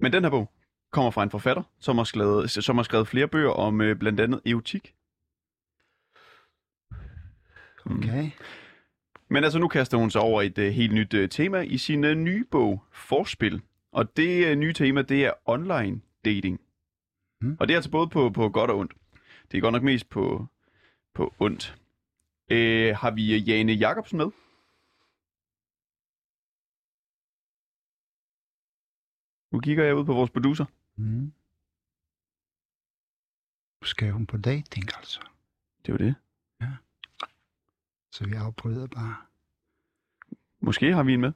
S3: Men den her bog kommer fra en forfatter, som har skrevet, som har skrevet flere bøger om øh, blandt andet erotik.
S2: Okay.
S3: Men altså nu kaster hun sig over et øh, helt nyt øh, tema i sin øh, nye bog, Forspil. Og det øh, nye tema, det er online dating.
S2: Mm.
S3: Og det er altså både på, på godt og ondt. Det er godt nok mest på, på ondt. Øh, har vi Jane Jacobsen med? Nu kigger jeg ud på vores producer.
S2: Mm. Skal hun på dating, altså.
S3: Det var det.
S2: Så vi afbryder bare.
S3: Måske har vi en med.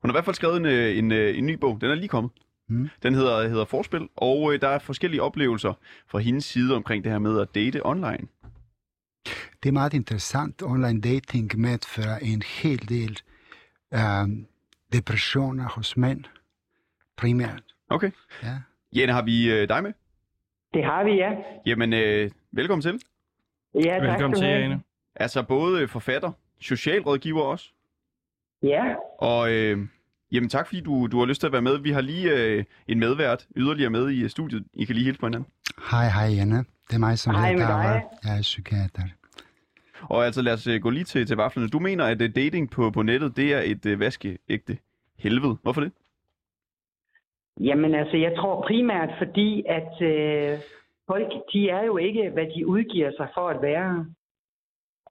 S3: Hun har i hvert fald skrevet en, øh, en, øh, en ny bog. Den er lige kommet.
S2: Mm.
S3: Den hedder, hedder Forspil, og øh, der er forskellige oplevelser fra hendes side omkring det her med at date online.
S2: Det er meget interessant. Online dating medfører en hel del um, depressioner hos mænd, primært.
S3: Okay.
S2: Ja.
S3: Jane, har vi øh, dig med?
S10: Det har vi, ja.
S3: Jamen, øh, velkommen til.
S10: Ja, tak
S1: Velkommen til. Jane.
S3: Altså både øh, forfatter, socialrådgiver også,
S10: Ja,
S3: og øh, jamen tak fordi du, du har lyst til at være med. Vi har lige øh, en medvært yderligere med i studiet. I kan lige hilse på hinanden.
S2: Hej, hej Janne. Det er mig, som
S10: Hej
S2: hedder
S10: med dig.
S2: David. Jeg er psykiater.
S3: Og altså lad os øh, gå lige til, til vaflerne. Du mener, at øh, dating på, på nettet, det er et øh, vaskeægte helvede. Hvorfor det?
S10: jamen altså, jeg tror primært fordi, at øh, folk, de er jo ikke, hvad de udgiver sig for at være.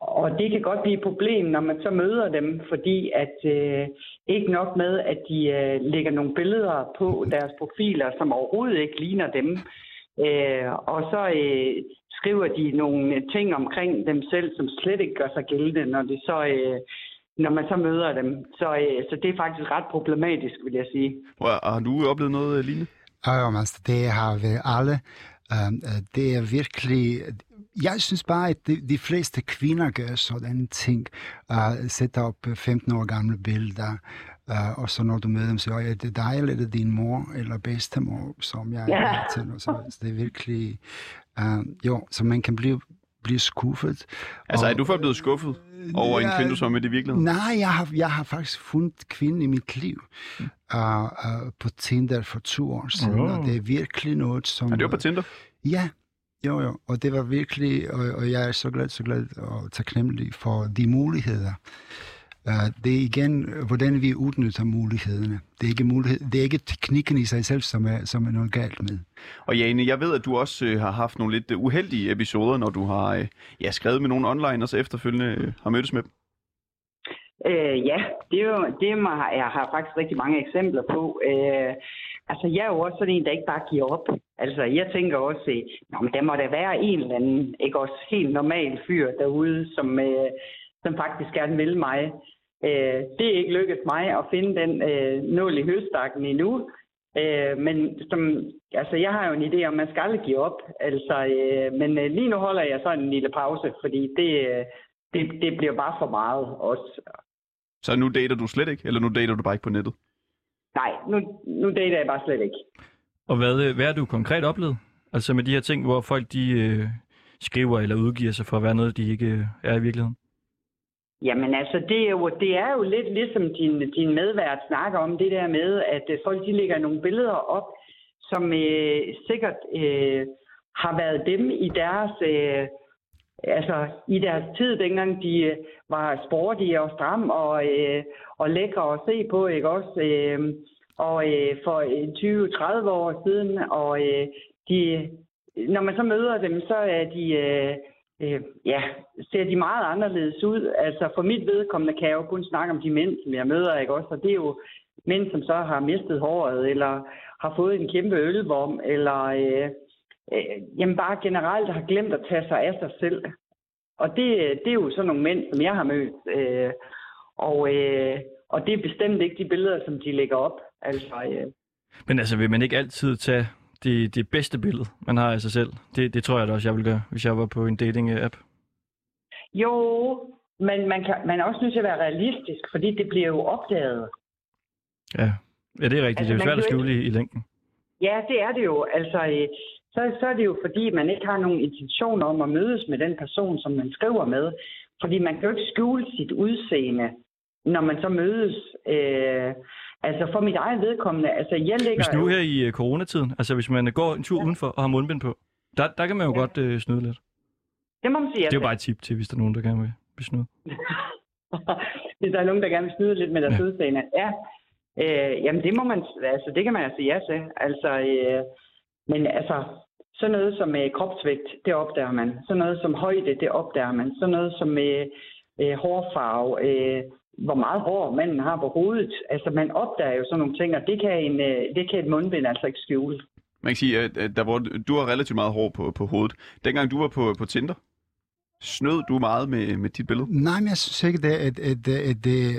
S10: Og det kan godt blive et problem, når man så møder dem, fordi at øh, ikke nok med, at de øh, lægger nogle billeder på [laughs] deres profiler, som overhovedet ikke ligner dem. Øh, og så øh, skriver de nogle ting omkring dem selv, som slet ikke gør sig gældende, når, det så, øh, når man så møder dem. Så, øh, så det er faktisk ret problematisk, vil jeg sige.
S3: Og, har du oplevet noget øh, lignende?
S2: Ja, altså, det har vi alle. Um, uh, det er virkelig... Jeg synes bare, at de, de fleste kvinder gør sådan ting. Uh, sætter op 15 år gamle billeder, uh, og så når du møder dem, siger jeg, det er dig, eller det er din mor, eller bedstemor, som jeg
S10: Ja.
S2: er til. Og så, så det er virkelig... Uh, jo, så man kan blive, blive skuffet.
S3: Altså
S2: Og-
S3: er du før blevet skuffet over en
S2: Ja,
S3: kvinde, du så mødt i virkeligheden?
S2: Nej, jeg har, jeg har faktisk fundet kvinden i mit liv
S3: Mm.
S2: uh, uh, på Tinder for to år siden,
S1: Oh.
S2: og det er virkelig noget, som...
S3: Ja, det var på Tinder.
S2: Ja, jo jo, og det var virkelig, og, og jeg er så glad, så glad og taknemmelig for de muligheder. Det er igen, hvordan vi udnytter mulighederne. Det er ikke, mulighed, det er ikke teknikken i sig selv, som er, som er noget galt med.
S3: Og Jane, jeg ved, at du også øh, har haft nogle lidt øh, uheldige episoder, når du har øh, ja, skrevet med nogen online, og så efterfølgende øh, har mødtes med dem.
S10: Øh, ja, det er jo det, er mig, jeg har faktisk rigtig mange eksempler på. Øh, altså, jeg er jo også sådan en, der ikke bare giver op. Altså, jeg tænker også, men der må der være en eller anden, ikke også helt normal fyr derude, som, øh, som faktisk gerne vil mig. Øh, det er ikke lykkedes mig at finde den øh, nål i høstakken endnu. Øh, men som, altså, jeg har jo en idé om, at man skal aldrig give op. Altså, øh, men øh, lige nu holder jeg så en lille pause, fordi det, øh, det, det bliver bare for meget også.
S3: Så nu dater du slet ikke, eller nu dater du bare ikke på nettet?
S10: Nej, nu, nu dater jeg bare slet ikke.
S1: Og hvad, øh, hvad har du konkret oplevet? Altså med de her ting, hvor folk de øh, skriver eller udgiver sig for at være noget, de ikke øh, er i virkeligheden?
S10: Jamen altså, det er jo, det er jo lidt ligesom din, din medvært snakker om, det der med, at øh, folk de lægger nogle billeder op, som øh, sikkert øh, har været dem i deres, øh, altså, i deres tid, dengang de øh, var sportige og stram og, øh, og lækre at se på, ikke også? Øh, og øh, for øh, 20-30 år siden, og øh, de, når man så møder dem, så er de... Øh, øh, ja, ser de meget anderledes ud. Altså for mit vedkommende kan jeg jo kun snakke om de mænd, som jeg møder, ikke også? Og det er jo mænd, som så har mistet håret, eller har fået en kæmpe ølvom, eller øh, øh, jamen bare generelt har glemt at tage sig af sig selv. Og det, det er jo sådan nogle mænd, som jeg har mødt. Øh, og, øh, og det er bestemt ikke de billeder, som de lægger op. Altså, øh,
S1: Men altså, vil man ikke altid tage det, det bedste billede, man har af sig selv? Det, det tror jeg da også, jeg ville gøre, hvis jeg var på en dating-app.
S10: Jo, men man, kan, man er også nødt til at være realistisk, fordi det bliver jo opdaget.
S1: Ja, ja det er rigtigt.
S10: Altså,
S1: det er jo svært at skjule i, i længden.
S10: Ja, det er det jo. Altså, øh, så, så er det jo fordi, man ikke har nogen intention om at mødes med den person, som man skriver med. Fordi man kan jo ikke skjule sit udseende, når man så mødes. Øh, altså for mit eget vedkommende, altså jeg lægger...
S1: Hvis nu her i øh, coronatiden, altså hvis man går en tur udenfor og har mundbind på, der, der kan man jo
S10: Ja.
S1: godt øh, snyde lidt.
S10: Det må man sige.
S1: Det er jo
S10: altså.
S1: bare et tip til, hvis der er nogen, der gerne vil, vil snyde. [laughs]
S10: Hvis der er nogen, der gerne vil snyde lidt med deres
S1: Ja.
S10: ja. udseende. Ja, øh, jamen det må man, altså det kan man altså ja til. Altså, øh, men altså, sådan noget som øh, kropsvægt, det opdager man. Sådan noget som højde, det opdager man. Sådan noget som øh, øh, hårfarve, øh, hvor meget hår manden har på hovedet. Altså, man opdager jo sådan nogle ting, og det kan, en, øh, det kan et mundbind altså ikke skjule.
S3: Man kan sige, at, at der, hvor du har relativt meget hår på, på hovedet. Dengang du var på, på Tinder, snød du meget med, med dit billede?
S2: Nej, men jeg synes ikke, det, at, at, at, det,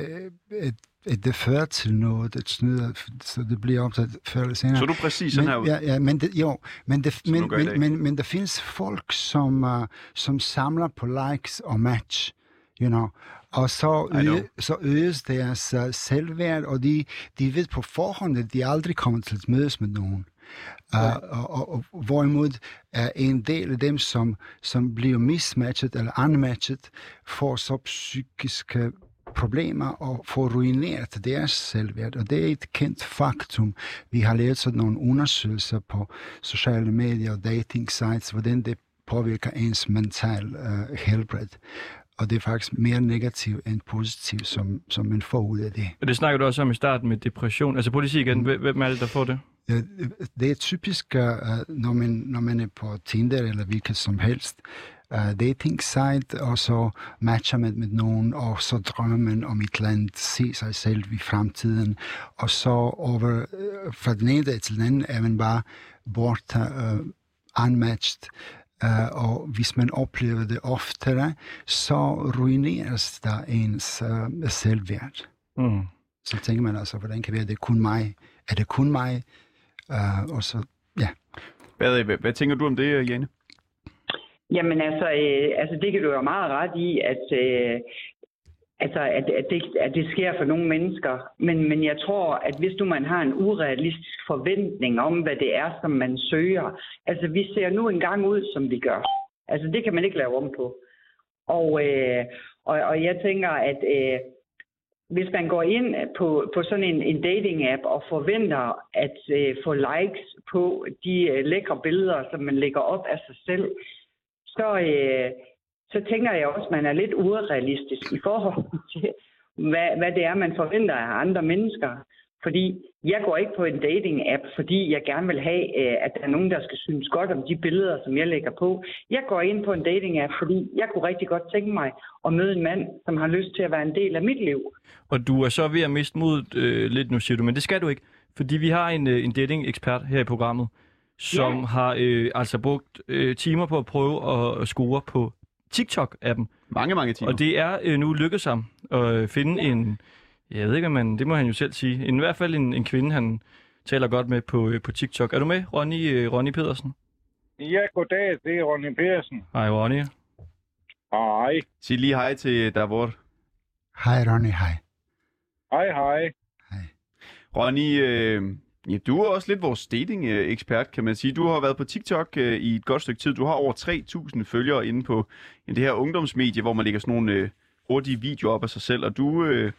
S2: at, at det fører til noget, at snyde, så det bliver optaget før eller senere.
S3: Så er du præcis sådan
S2: men,
S3: her ud?
S2: Ja, ja, men det, jo, men, det, men, men, men, men der findes folk, som, uh, som samler på likes og match, you know, og så, øge, så øges deres uh, selvværd, og de, de ved på forhånd, at de aldrig kommer til at mødes med nogen. Uh, og, og, og hvorimod er en del af dem, som, som bliver mismatchet eller unmatchet, får så psykiske problemer og får ruineret deres selvværd. Og det er et kendt faktum. Vi har lavet sådan nogle undersøgelser på sociale medier og dating sites, hvordan det påvirker ens mental uh, helbred. Og det er faktisk mere negativt end positivt, som, som man får ud af det.
S1: Og det snakker du også om i starten med depression. Altså prøv lige at sige
S2: Mm.
S1: igen, hvem- hvem er det, der får det?
S2: Ja, det er typisk, uh, når, man, når man er på Tinder eller hvilket som helst uh, dating site, og så matcher man med nogen, og så drømmer man om et eller andet, se sig selv i fremtiden, og så over, uh, fra den ene dag til den anden er man bare borte, uh, unmatched, Uh, og hvis man oplever det oftere, så ruineres der ens uh, selvværd.
S1: Mm.
S2: Så tænker man altså, hvordan kan det være, det er kun mig? Er det kun mig? Uh, og så, ja.
S3: Hvad, hvad, hvad tænker du om det, Jane?
S10: Jamen altså, øh, altså det kan du jo meget ret i, at, øh, altså, at, at, det, at det sker for nogle mennesker. Men, men jeg tror, at hvis nu man har en urealistisk forventning om, hvad det er, som man søger. Altså vi ser nu engang ud, som vi gør. Altså det kan man ikke lave om på. Og, øh, og, og jeg tænker, at øh, hvis man går ind på, på sådan en, en dating-app og forventer at øh, få likes på de øh, lækre billeder, som man lægger op af sig selv, så, øh, så tænker jeg også, at man er lidt urealistisk i forhold [laughs] til, hvad, hvad det er, man forventer af andre mennesker. Fordi jeg går ikke på en dating-app, fordi jeg gerne vil have, øh, at der er nogen, der skal synes godt om de billeder, som jeg lægger på. Jeg går ind på en dating-app, fordi jeg kunne rigtig godt tænke mig at møde en mand, som har lyst til at være en del af mit liv.
S1: Og du er så ved at miste modet øh, lidt nu, siger du, men det skal du ikke. Fordi vi har en, øh, en dating-ekspert her i programmet, som
S10: Ja.
S1: har øh, altså brugt øh, timer på at prøve at score på TikTok-appen.
S3: Mange, mange timer.
S1: Og det er øh, nu lykkedes ham at øh, finde en, jeg ved ikke, man, det må han jo selv sige, en, i hvert fald en, en kvinde, han taler godt med på, øh, på TikTok. Er du med, Ronny, øh, Ronny Pedersen?
S11: Ja, goddag, det er Ronny Pedersen.
S1: Hej, Ronny.
S11: Hej.
S3: Sig lige hej til der hvor.
S2: Hej Ronny, hej.
S11: Hej, hej.
S3: Ronny, øh, ja, du er også lidt vores dating-ekspert, kan man sige. Du har været på TikTok øh, i et godt stykke tid. Du har over 3.000 følgere inde på ja, det her ungdomsmedie, hvor man lægger sådan nogle øh, hurtige videoer op af sig selv. Og du, øh,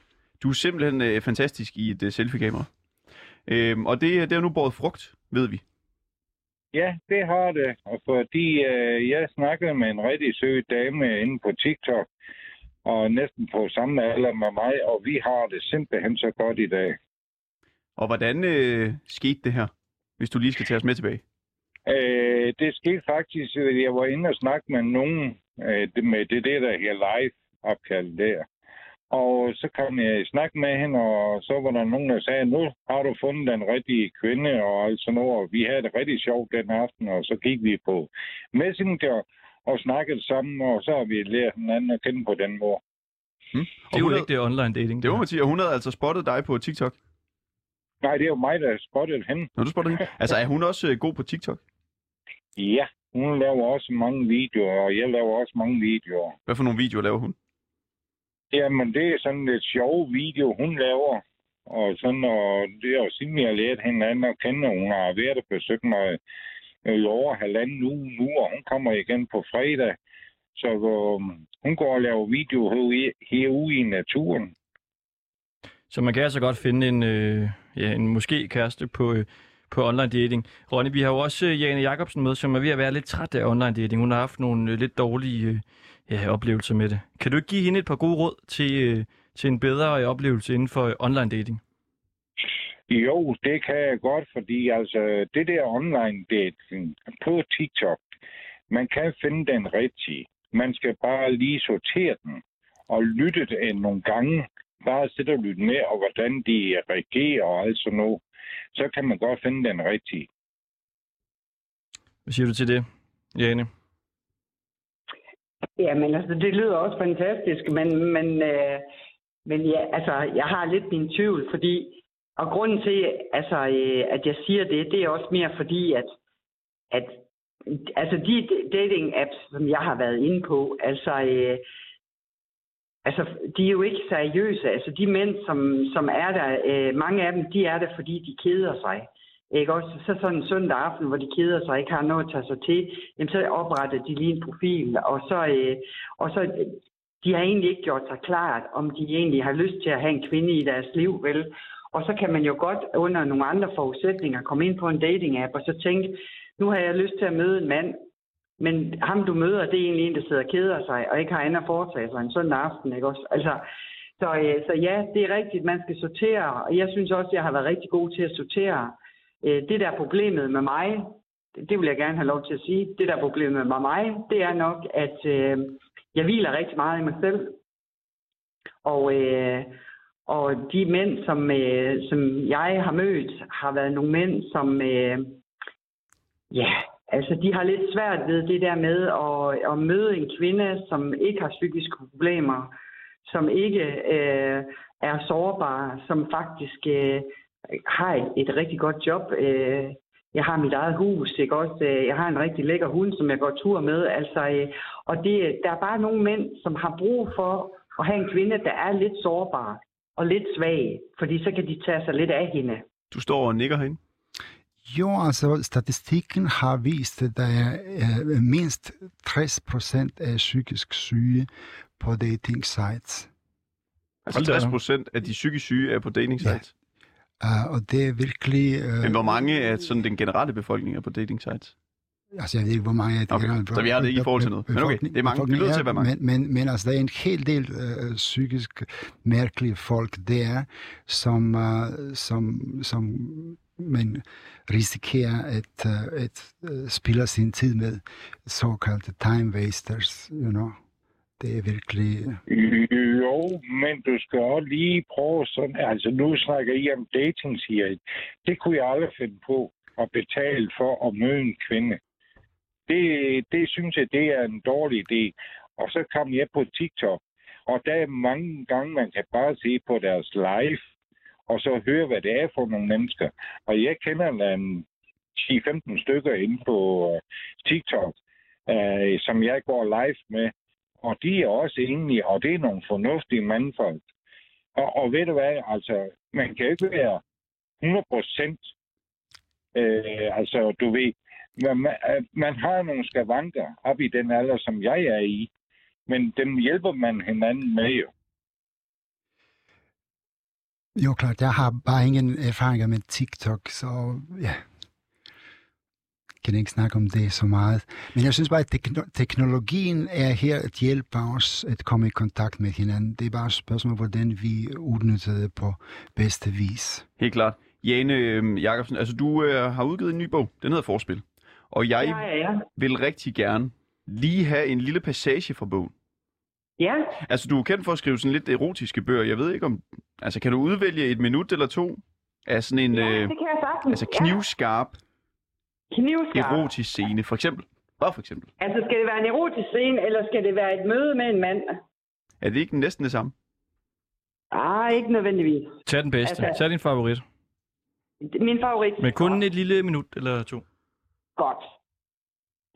S3: du er simpelthen øh, fantastisk i et øh, selfie-kamera. Øhm, og det, det er nu båret frugt, ved vi.
S11: Ja, det har det. Og fordi øh, jeg snakkede med en rigtig sød dame inde på TikTok, og næsten på samme alder med mig, og vi har det simpelthen så godt i dag.
S3: Og hvordan øh, skete det her, hvis du lige skal tage os med tilbage?
S11: Øh, det skete faktisk, at jeg var inde og snakke med nogen øh, det- med det, der, der her live-opkald der. Og så kom jeg i snak med hende, og så var der nogen, der sagde, nu har du fundet den rigtige kvinde, og alt sådan noget. Og vi havde det rigtig sjovt den aften, og så gik vi på Messenger og snakkede sammen, og så har vi lært hinanden at kende på den måde.
S3: Hmm?
S1: Det er jo ikke det online dating.
S3: Det var Mathias, og hun havde altså spottet dig på TikTok.
S11: Nej, det er jo mig, der har spottet hende.
S3: Når du spottede hende. Altså, er hun også øh, god på TikTok?
S11: Ja, hun laver også mange videoer, og jeg laver også mange videoer.
S3: Hvad for nogle videoer laver hun?
S11: Jamen, det er sådan lidt sjove video, hun laver. Og sådan, og det er jo siden vi har lært hinanden at kende, hun har været og besøgt mig i over halvanden uge nu, og hun kommer igen på fredag. Så øh, hun går og laver video herude, herude i naturen.
S1: Så man kan altså godt finde en, øh, ja, en måske kæreste på, øh, på online dating. Ronny, vi har jo også øh, Jane Jacobsen med, som er ved at være lidt træt af online dating. Hun har haft nogle øh, lidt dårlige øh, ja, oplevelser med det. Kan du ikke give hende et par gode råd til, øh, til en bedre oplevelse inden for øh, online dating?
S11: Jo, det kan jeg godt, fordi altså det der online dating på TikTok, man kan finde den rigtige. Man skal bare lige sortere den og lytte den nogle gange, bare sidder og lytter med, og hvordan de reagerer og alt sådan noget, så kan man godt finde den rigtige.
S1: Hvad siger du til det, Jane?
S10: Ja, men altså, det lyder også fantastisk, men, men, øh, men ja, altså, jeg har lidt min tvivl, fordi, og grunden til, altså, øh, at jeg siger det, det er også mere fordi, at, at altså, de dating-apps, som jeg har været inde på, altså, øh, altså, de er jo ikke seriøse. Altså, de mænd, som, som er der, øh, mange af dem, de er der, fordi de keder sig. Ikke også? Så sådan en søndag aften, hvor de keder sig, ikke har noget at tage sig til, jamen så opretter de lige en profil, og så, øh, og så de har egentlig ikke gjort sig klart, om de egentlig har lyst til at have en kvinde i deres liv, vel? Og så kan man jo godt under nogle andre forudsætninger komme ind på en dating-app og så tænke, nu har jeg lyst til at møde en mand, men ham du møder, det er egentlig en, der sidder og keder sig, og ikke har andet at foretage sig en søndag aften, ikke også? Altså, så, øh, så ja, det er rigtigt, man skal sortere, og jeg synes også, jeg har været rigtig god til at sortere. Øh, det der problemet med mig, det, det vil jeg gerne have lov til at sige, det der problemet med mig, det er nok, at øh, jeg hviler rigtig meget i mig selv. Og, øh, og de mænd, som, øh, som jeg har mødt, har været nogle mænd, som, øh, ja, altså de har lidt svært ved det der med at, at møde en kvinde, som ikke har psykiske problemer, som ikke øh, er sårbar, som faktisk øh, har et, et rigtig godt job. Øh, jeg har mit eget hus, ikke også? Øh, Jeg har en rigtig lækker hund, som jeg går tur med. Altså, øh, og det, der er bare nogle mænd, som har brug for at have en kvinde, der er lidt sårbar og lidt svag, fordi så kan de tage sig lidt af hende.
S3: Du står og nikker herinde.
S2: Jo, altså statistikken har vist, at der er øh, mindst 60 procent af psykisk syge på dating sites.
S3: Altså 60 procent af de psykisk syge er på dating sites.
S2: Uh, og det er virkelig... Uh,
S3: Men hvor mange af sådan den generelle befolkning er på dating sites?
S2: Altså, jeg ved ikke, hvor mange af det
S3: Okay, så vi har det ikke i forhold til noget. Men okay, det er mange. Det lyder til at være mange.
S2: Men, men, men altså, der er en hel del uh, psykisk mærkelige folk der, som, uh, som, som man risikerer at, uh, at øh, uh, spille sin tid med såkaldte time wasters, you know. Det er virkelig... Øh.
S11: Jo, men du skal også lige prøve sådan... Altså, nu snakker I om dating, siger I. Det kunne jeg aldrig finde på at betale for at møde en kvinde. Det, det synes jeg, det er en dårlig idé. Og så kom jeg på TikTok, og der er mange gange, man kan bare se på deres live, og så høre, hvad det er for nogle mennesker. Og jeg kender en 10-15 stykker inde på øh, TikTok, øh, som jeg går live med, og de er også enige, og det er nogle fornuftige mandfolk. Og, og ved du hvad, altså, man kan ikke være 100 procent, øh, altså, du ved, man, øh, man har nogle skavanker op i den alder, som jeg er i, men dem hjælper man hinanden med jo.
S2: Jo, klart. Jeg har bare ingen erfaringer med TikTok, så ja, kan ikke snakke om det så meget. Men jeg synes bare, at tekno- teknologien er her at hjælpe os at komme i kontakt med hinanden. Det er bare et spørgsmål, hvordan vi udnytter det på bedste vis.
S3: Helt klart. Jane øh, Jacobsen, altså du øh, har udgivet en ny bog. Den hedder Forspil. Og jeg
S10: Ja, ja, ja.
S3: vil rigtig gerne lige have en lille passage fra bogen.
S10: Ja,
S3: Altså, du er kendt for at skrive sådan lidt erotiske bøger. Jeg ved ikke om... Altså, kan du udvælge et minut eller to af sådan en
S10: ja
S3: øh,
S10: det kan jeg sagtens.
S3: altså knivskarp
S10: ja. Knivskarp.
S3: erotisk scene, for eksempel? Hvad for eksempel?
S10: Altså, skal det være en erotisk scene, eller skal det være et møde med en mand?
S3: Er det ikke næsten det samme?
S10: Ah, ikke nødvendigvis.
S1: Tag den bedste.
S10: Altså-
S1: Tag din favorit.
S10: Min favorit.
S1: Men kun et lille minut eller to.
S10: Godt.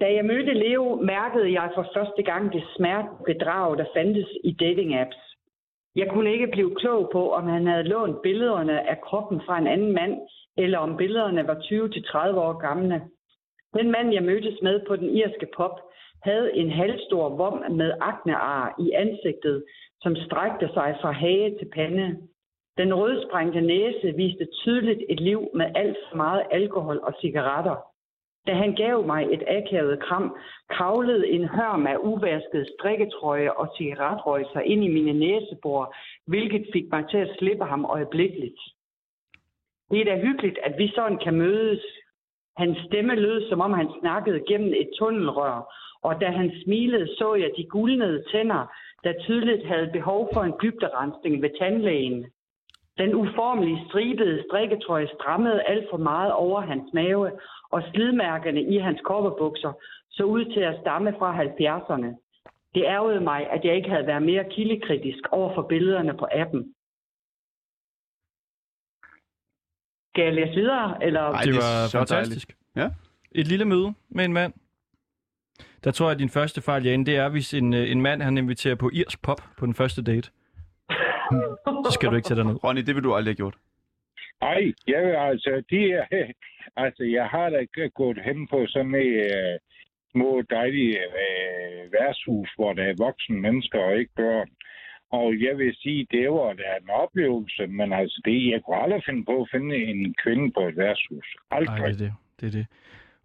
S10: Da jeg mødte Leo, mærkede jeg for første gang det smertebedrag, der fandtes i dating-apps. Jeg kunne ikke blive klog på, om han havde lånt billederne af kroppen fra en anden mand, eller om billederne var 20-30 år gamle. Den mand, jeg mødtes med på den irske pop, havde en halvstor vom med aknear i ansigtet, som strakte sig fra hage til pande. Den rødsprængte næse viste tydeligt et liv med alt for meget alkohol og cigaretter. Da han gav mig et akavet kram, kravlede en hørm af uvasket strikketrøje og cigaretrøg sig ind i mine næsebor, hvilket fik mig til at slippe ham øjeblikkeligt. Det er da hyggeligt, at vi sådan kan mødes. Hans stemme lød, som om han snakkede gennem et tunnelrør, og da han smilede, så jeg de guldnede tænder, der tydeligt havde behov for en dybderensning ved tandlægen. Den uformelige stribede strikketrøje strammede alt for meget over hans mave, og slidmærkerne i hans kopperbukser så ud til at stamme fra 70'erne. Det ærgede mig, at jeg ikke havde været mere kildekritisk over for billederne på appen. Skal jeg læse videre? Eller?
S3: Ej,
S1: det
S3: det er
S1: var
S3: så
S1: fantastisk.
S3: dejligt. Ja.
S1: Et lille møde med en mand. Der tror jeg, at din første fejl, Jan, det er, hvis en, øh, en mand, han inviterer på irsk pop på den første date. [laughs] Så skal du ikke tage dig ned.
S3: Ronny, det vil du aldrig have gjort.
S11: Ej, jeg vil altså, de er, [laughs] altså, jeg har da ikke gået hen på sådan et uh, små dejlige uh, værtshus, hvor der er voksne mennesker og ikke børn. Og jeg vil sige, det var da en oplevelse, men altså, det, jeg kunne aldrig finde på at finde en kvinde på et værtshus. Aldrig.
S1: Nej, det er det. det er det.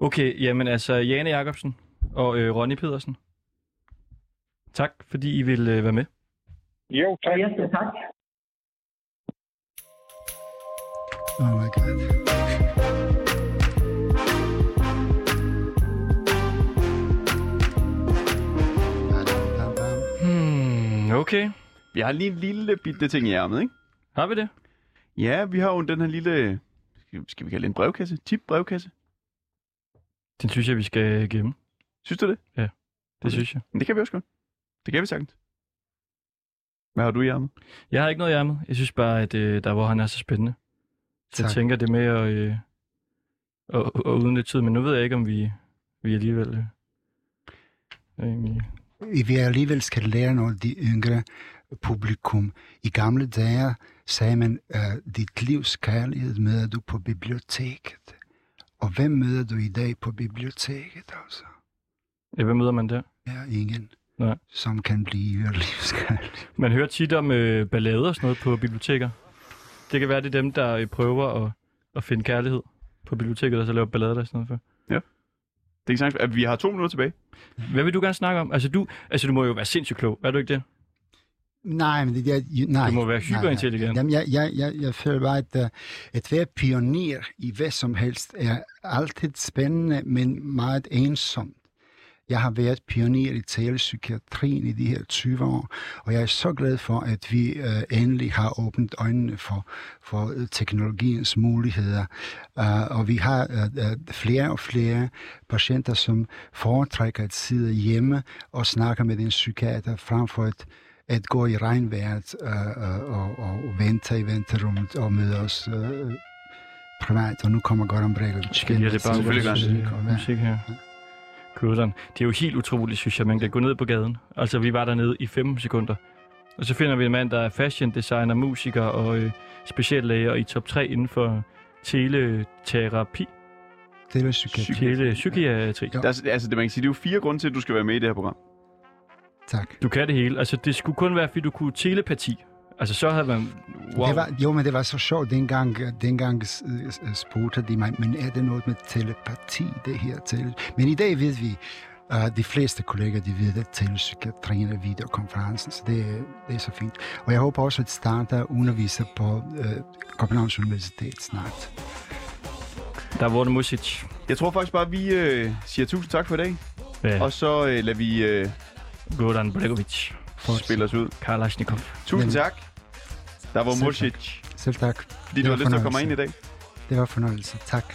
S1: Okay, jamen altså, Jane Jacobsen og øh, Ronny Pedersen. Tak, fordi I vil øh, være med.
S11: Jo, tak.
S10: Ja, tak.
S2: Oh my god.
S1: Hmm, okay.
S3: Vi har lige en lille bitte ting i ærmet, ikke?
S1: Har vi det?
S3: Ja, vi har jo den her lille, skal vi kalde det en brevkasse? Tip brevkasse.
S1: Den synes jeg, vi skal gemme.
S3: Synes du det?
S1: Ja, det
S3: Okay.
S1: synes jeg.
S3: Men det kan vi også godt. Det kan vi sagtens. Hvad har du i ærmet?
S1: Jeg har ikke noget i ærmet. Jeg synes bare, at øh, der hvor han er så spændende. Jeg
S2: Tak.
S1: tænker det med at, øh, at, at udnytte tid, men nu ved jeg ikke, om vi, vi alligevel... Øh.
S2: Vi alligevel skal lære noget af de yngre publikum. I gamle dage sagde man, uh, dit livs kærlighed møder du på biblioteket. Og hvem møder du i dag på biblioteket, altså?
S1: Ja, hvad møder man der?
S2: Ja, ingen.
S1: Nej.
S2: Som kan blive livskærlighed.
S1: Man hører tit om øh, ballader og sådan noget på biblioteker. Det kan være, det er dem, der øh, prøver at, at finde kærlighed på biblioteket, og så laver ballader der i stedet for.
S3: Det er ikke sagtens, at vi har to minutter tilbage.
S1: Hvad vil du gerne snakke om? Altså, du, altså, du må jo være sindssygt klog. Er du ikke det?
S2: Nej, men det, jeg, nej.
S1: Du må være
S2: nej, nej.
S1: hyperintelligent.
S2: Jamen, jeg, jeg, jeg, jeg føler bare, at, uh, at være pioner i hvad som helst er altid spændende, men meget ensomt. Jeg har været pioner i talepsykiatrien i de her 20 år, og jeg er så glad for, at vi uh, endelig har åbnet øjnene for, for øh, teknologiens muligheder. Uh, og vi har uh, flere og flere patienter, som foretrækker at sidde hjemme og snakke med en psykiater, frem for at at gå i regnvejret øh, øh, og, og, vente i venterummet og møde os øh, privat. Og nu kommer Goran Bregovic.
S1: Skal jeg det bare
S3: Selvfølgelig gør
S1: musik,
S2: det.
S1: og Sådan. Det er jo helt utroligt, synes jeg, man kan gå ned på gaden. Altså, vi var dernede i 15 sekunder. Og så finder vi en mand, der er fashion designer, musiker og øh, speciallæger i top 3 inden for teleterapi.
S2: Telepsykiatri.
S1: Telepsykiatri.
S2: Ja.
S3: Er, altså, det, man kan sige, det er jo fire grunde til, at du skal være med i det her program.
S2: Tak.
S1: Du kan det hele. Altså, det skulle kun være, fordi du kunne telepati. Altså, så havde man... Wow.
S2: Det var, jo, men det var så sjovt. Dengang, dengang spurgte de mig, men er det noget med telepati, det her til? Men i dag ved vi, uh, de fleste kolleger, de ved, at telepsykiatrien er videokonferencen, så det, er- det er så fint. Og jeg håber også, at starte underviser på uh, Københavns Universitet snart.
S1: Der var det Music.
S3: Jeg tror faktisk bare, at vi øh, siger tusind tak for i dag.
S1: Ja.
S3: Og så øh, lader vi øh,
S1: Goran Bregovic.
S3: spille os ud.
S1: Kalashnikov.
S3: Tusind
S2: Jamen.
S3: tak. Davo Mosic.
S2: Selv tak.
S3: Fordi
S2: det
S3: du har lyst til at komme ind i dag.
S2: Det var fornøjelse. Tak.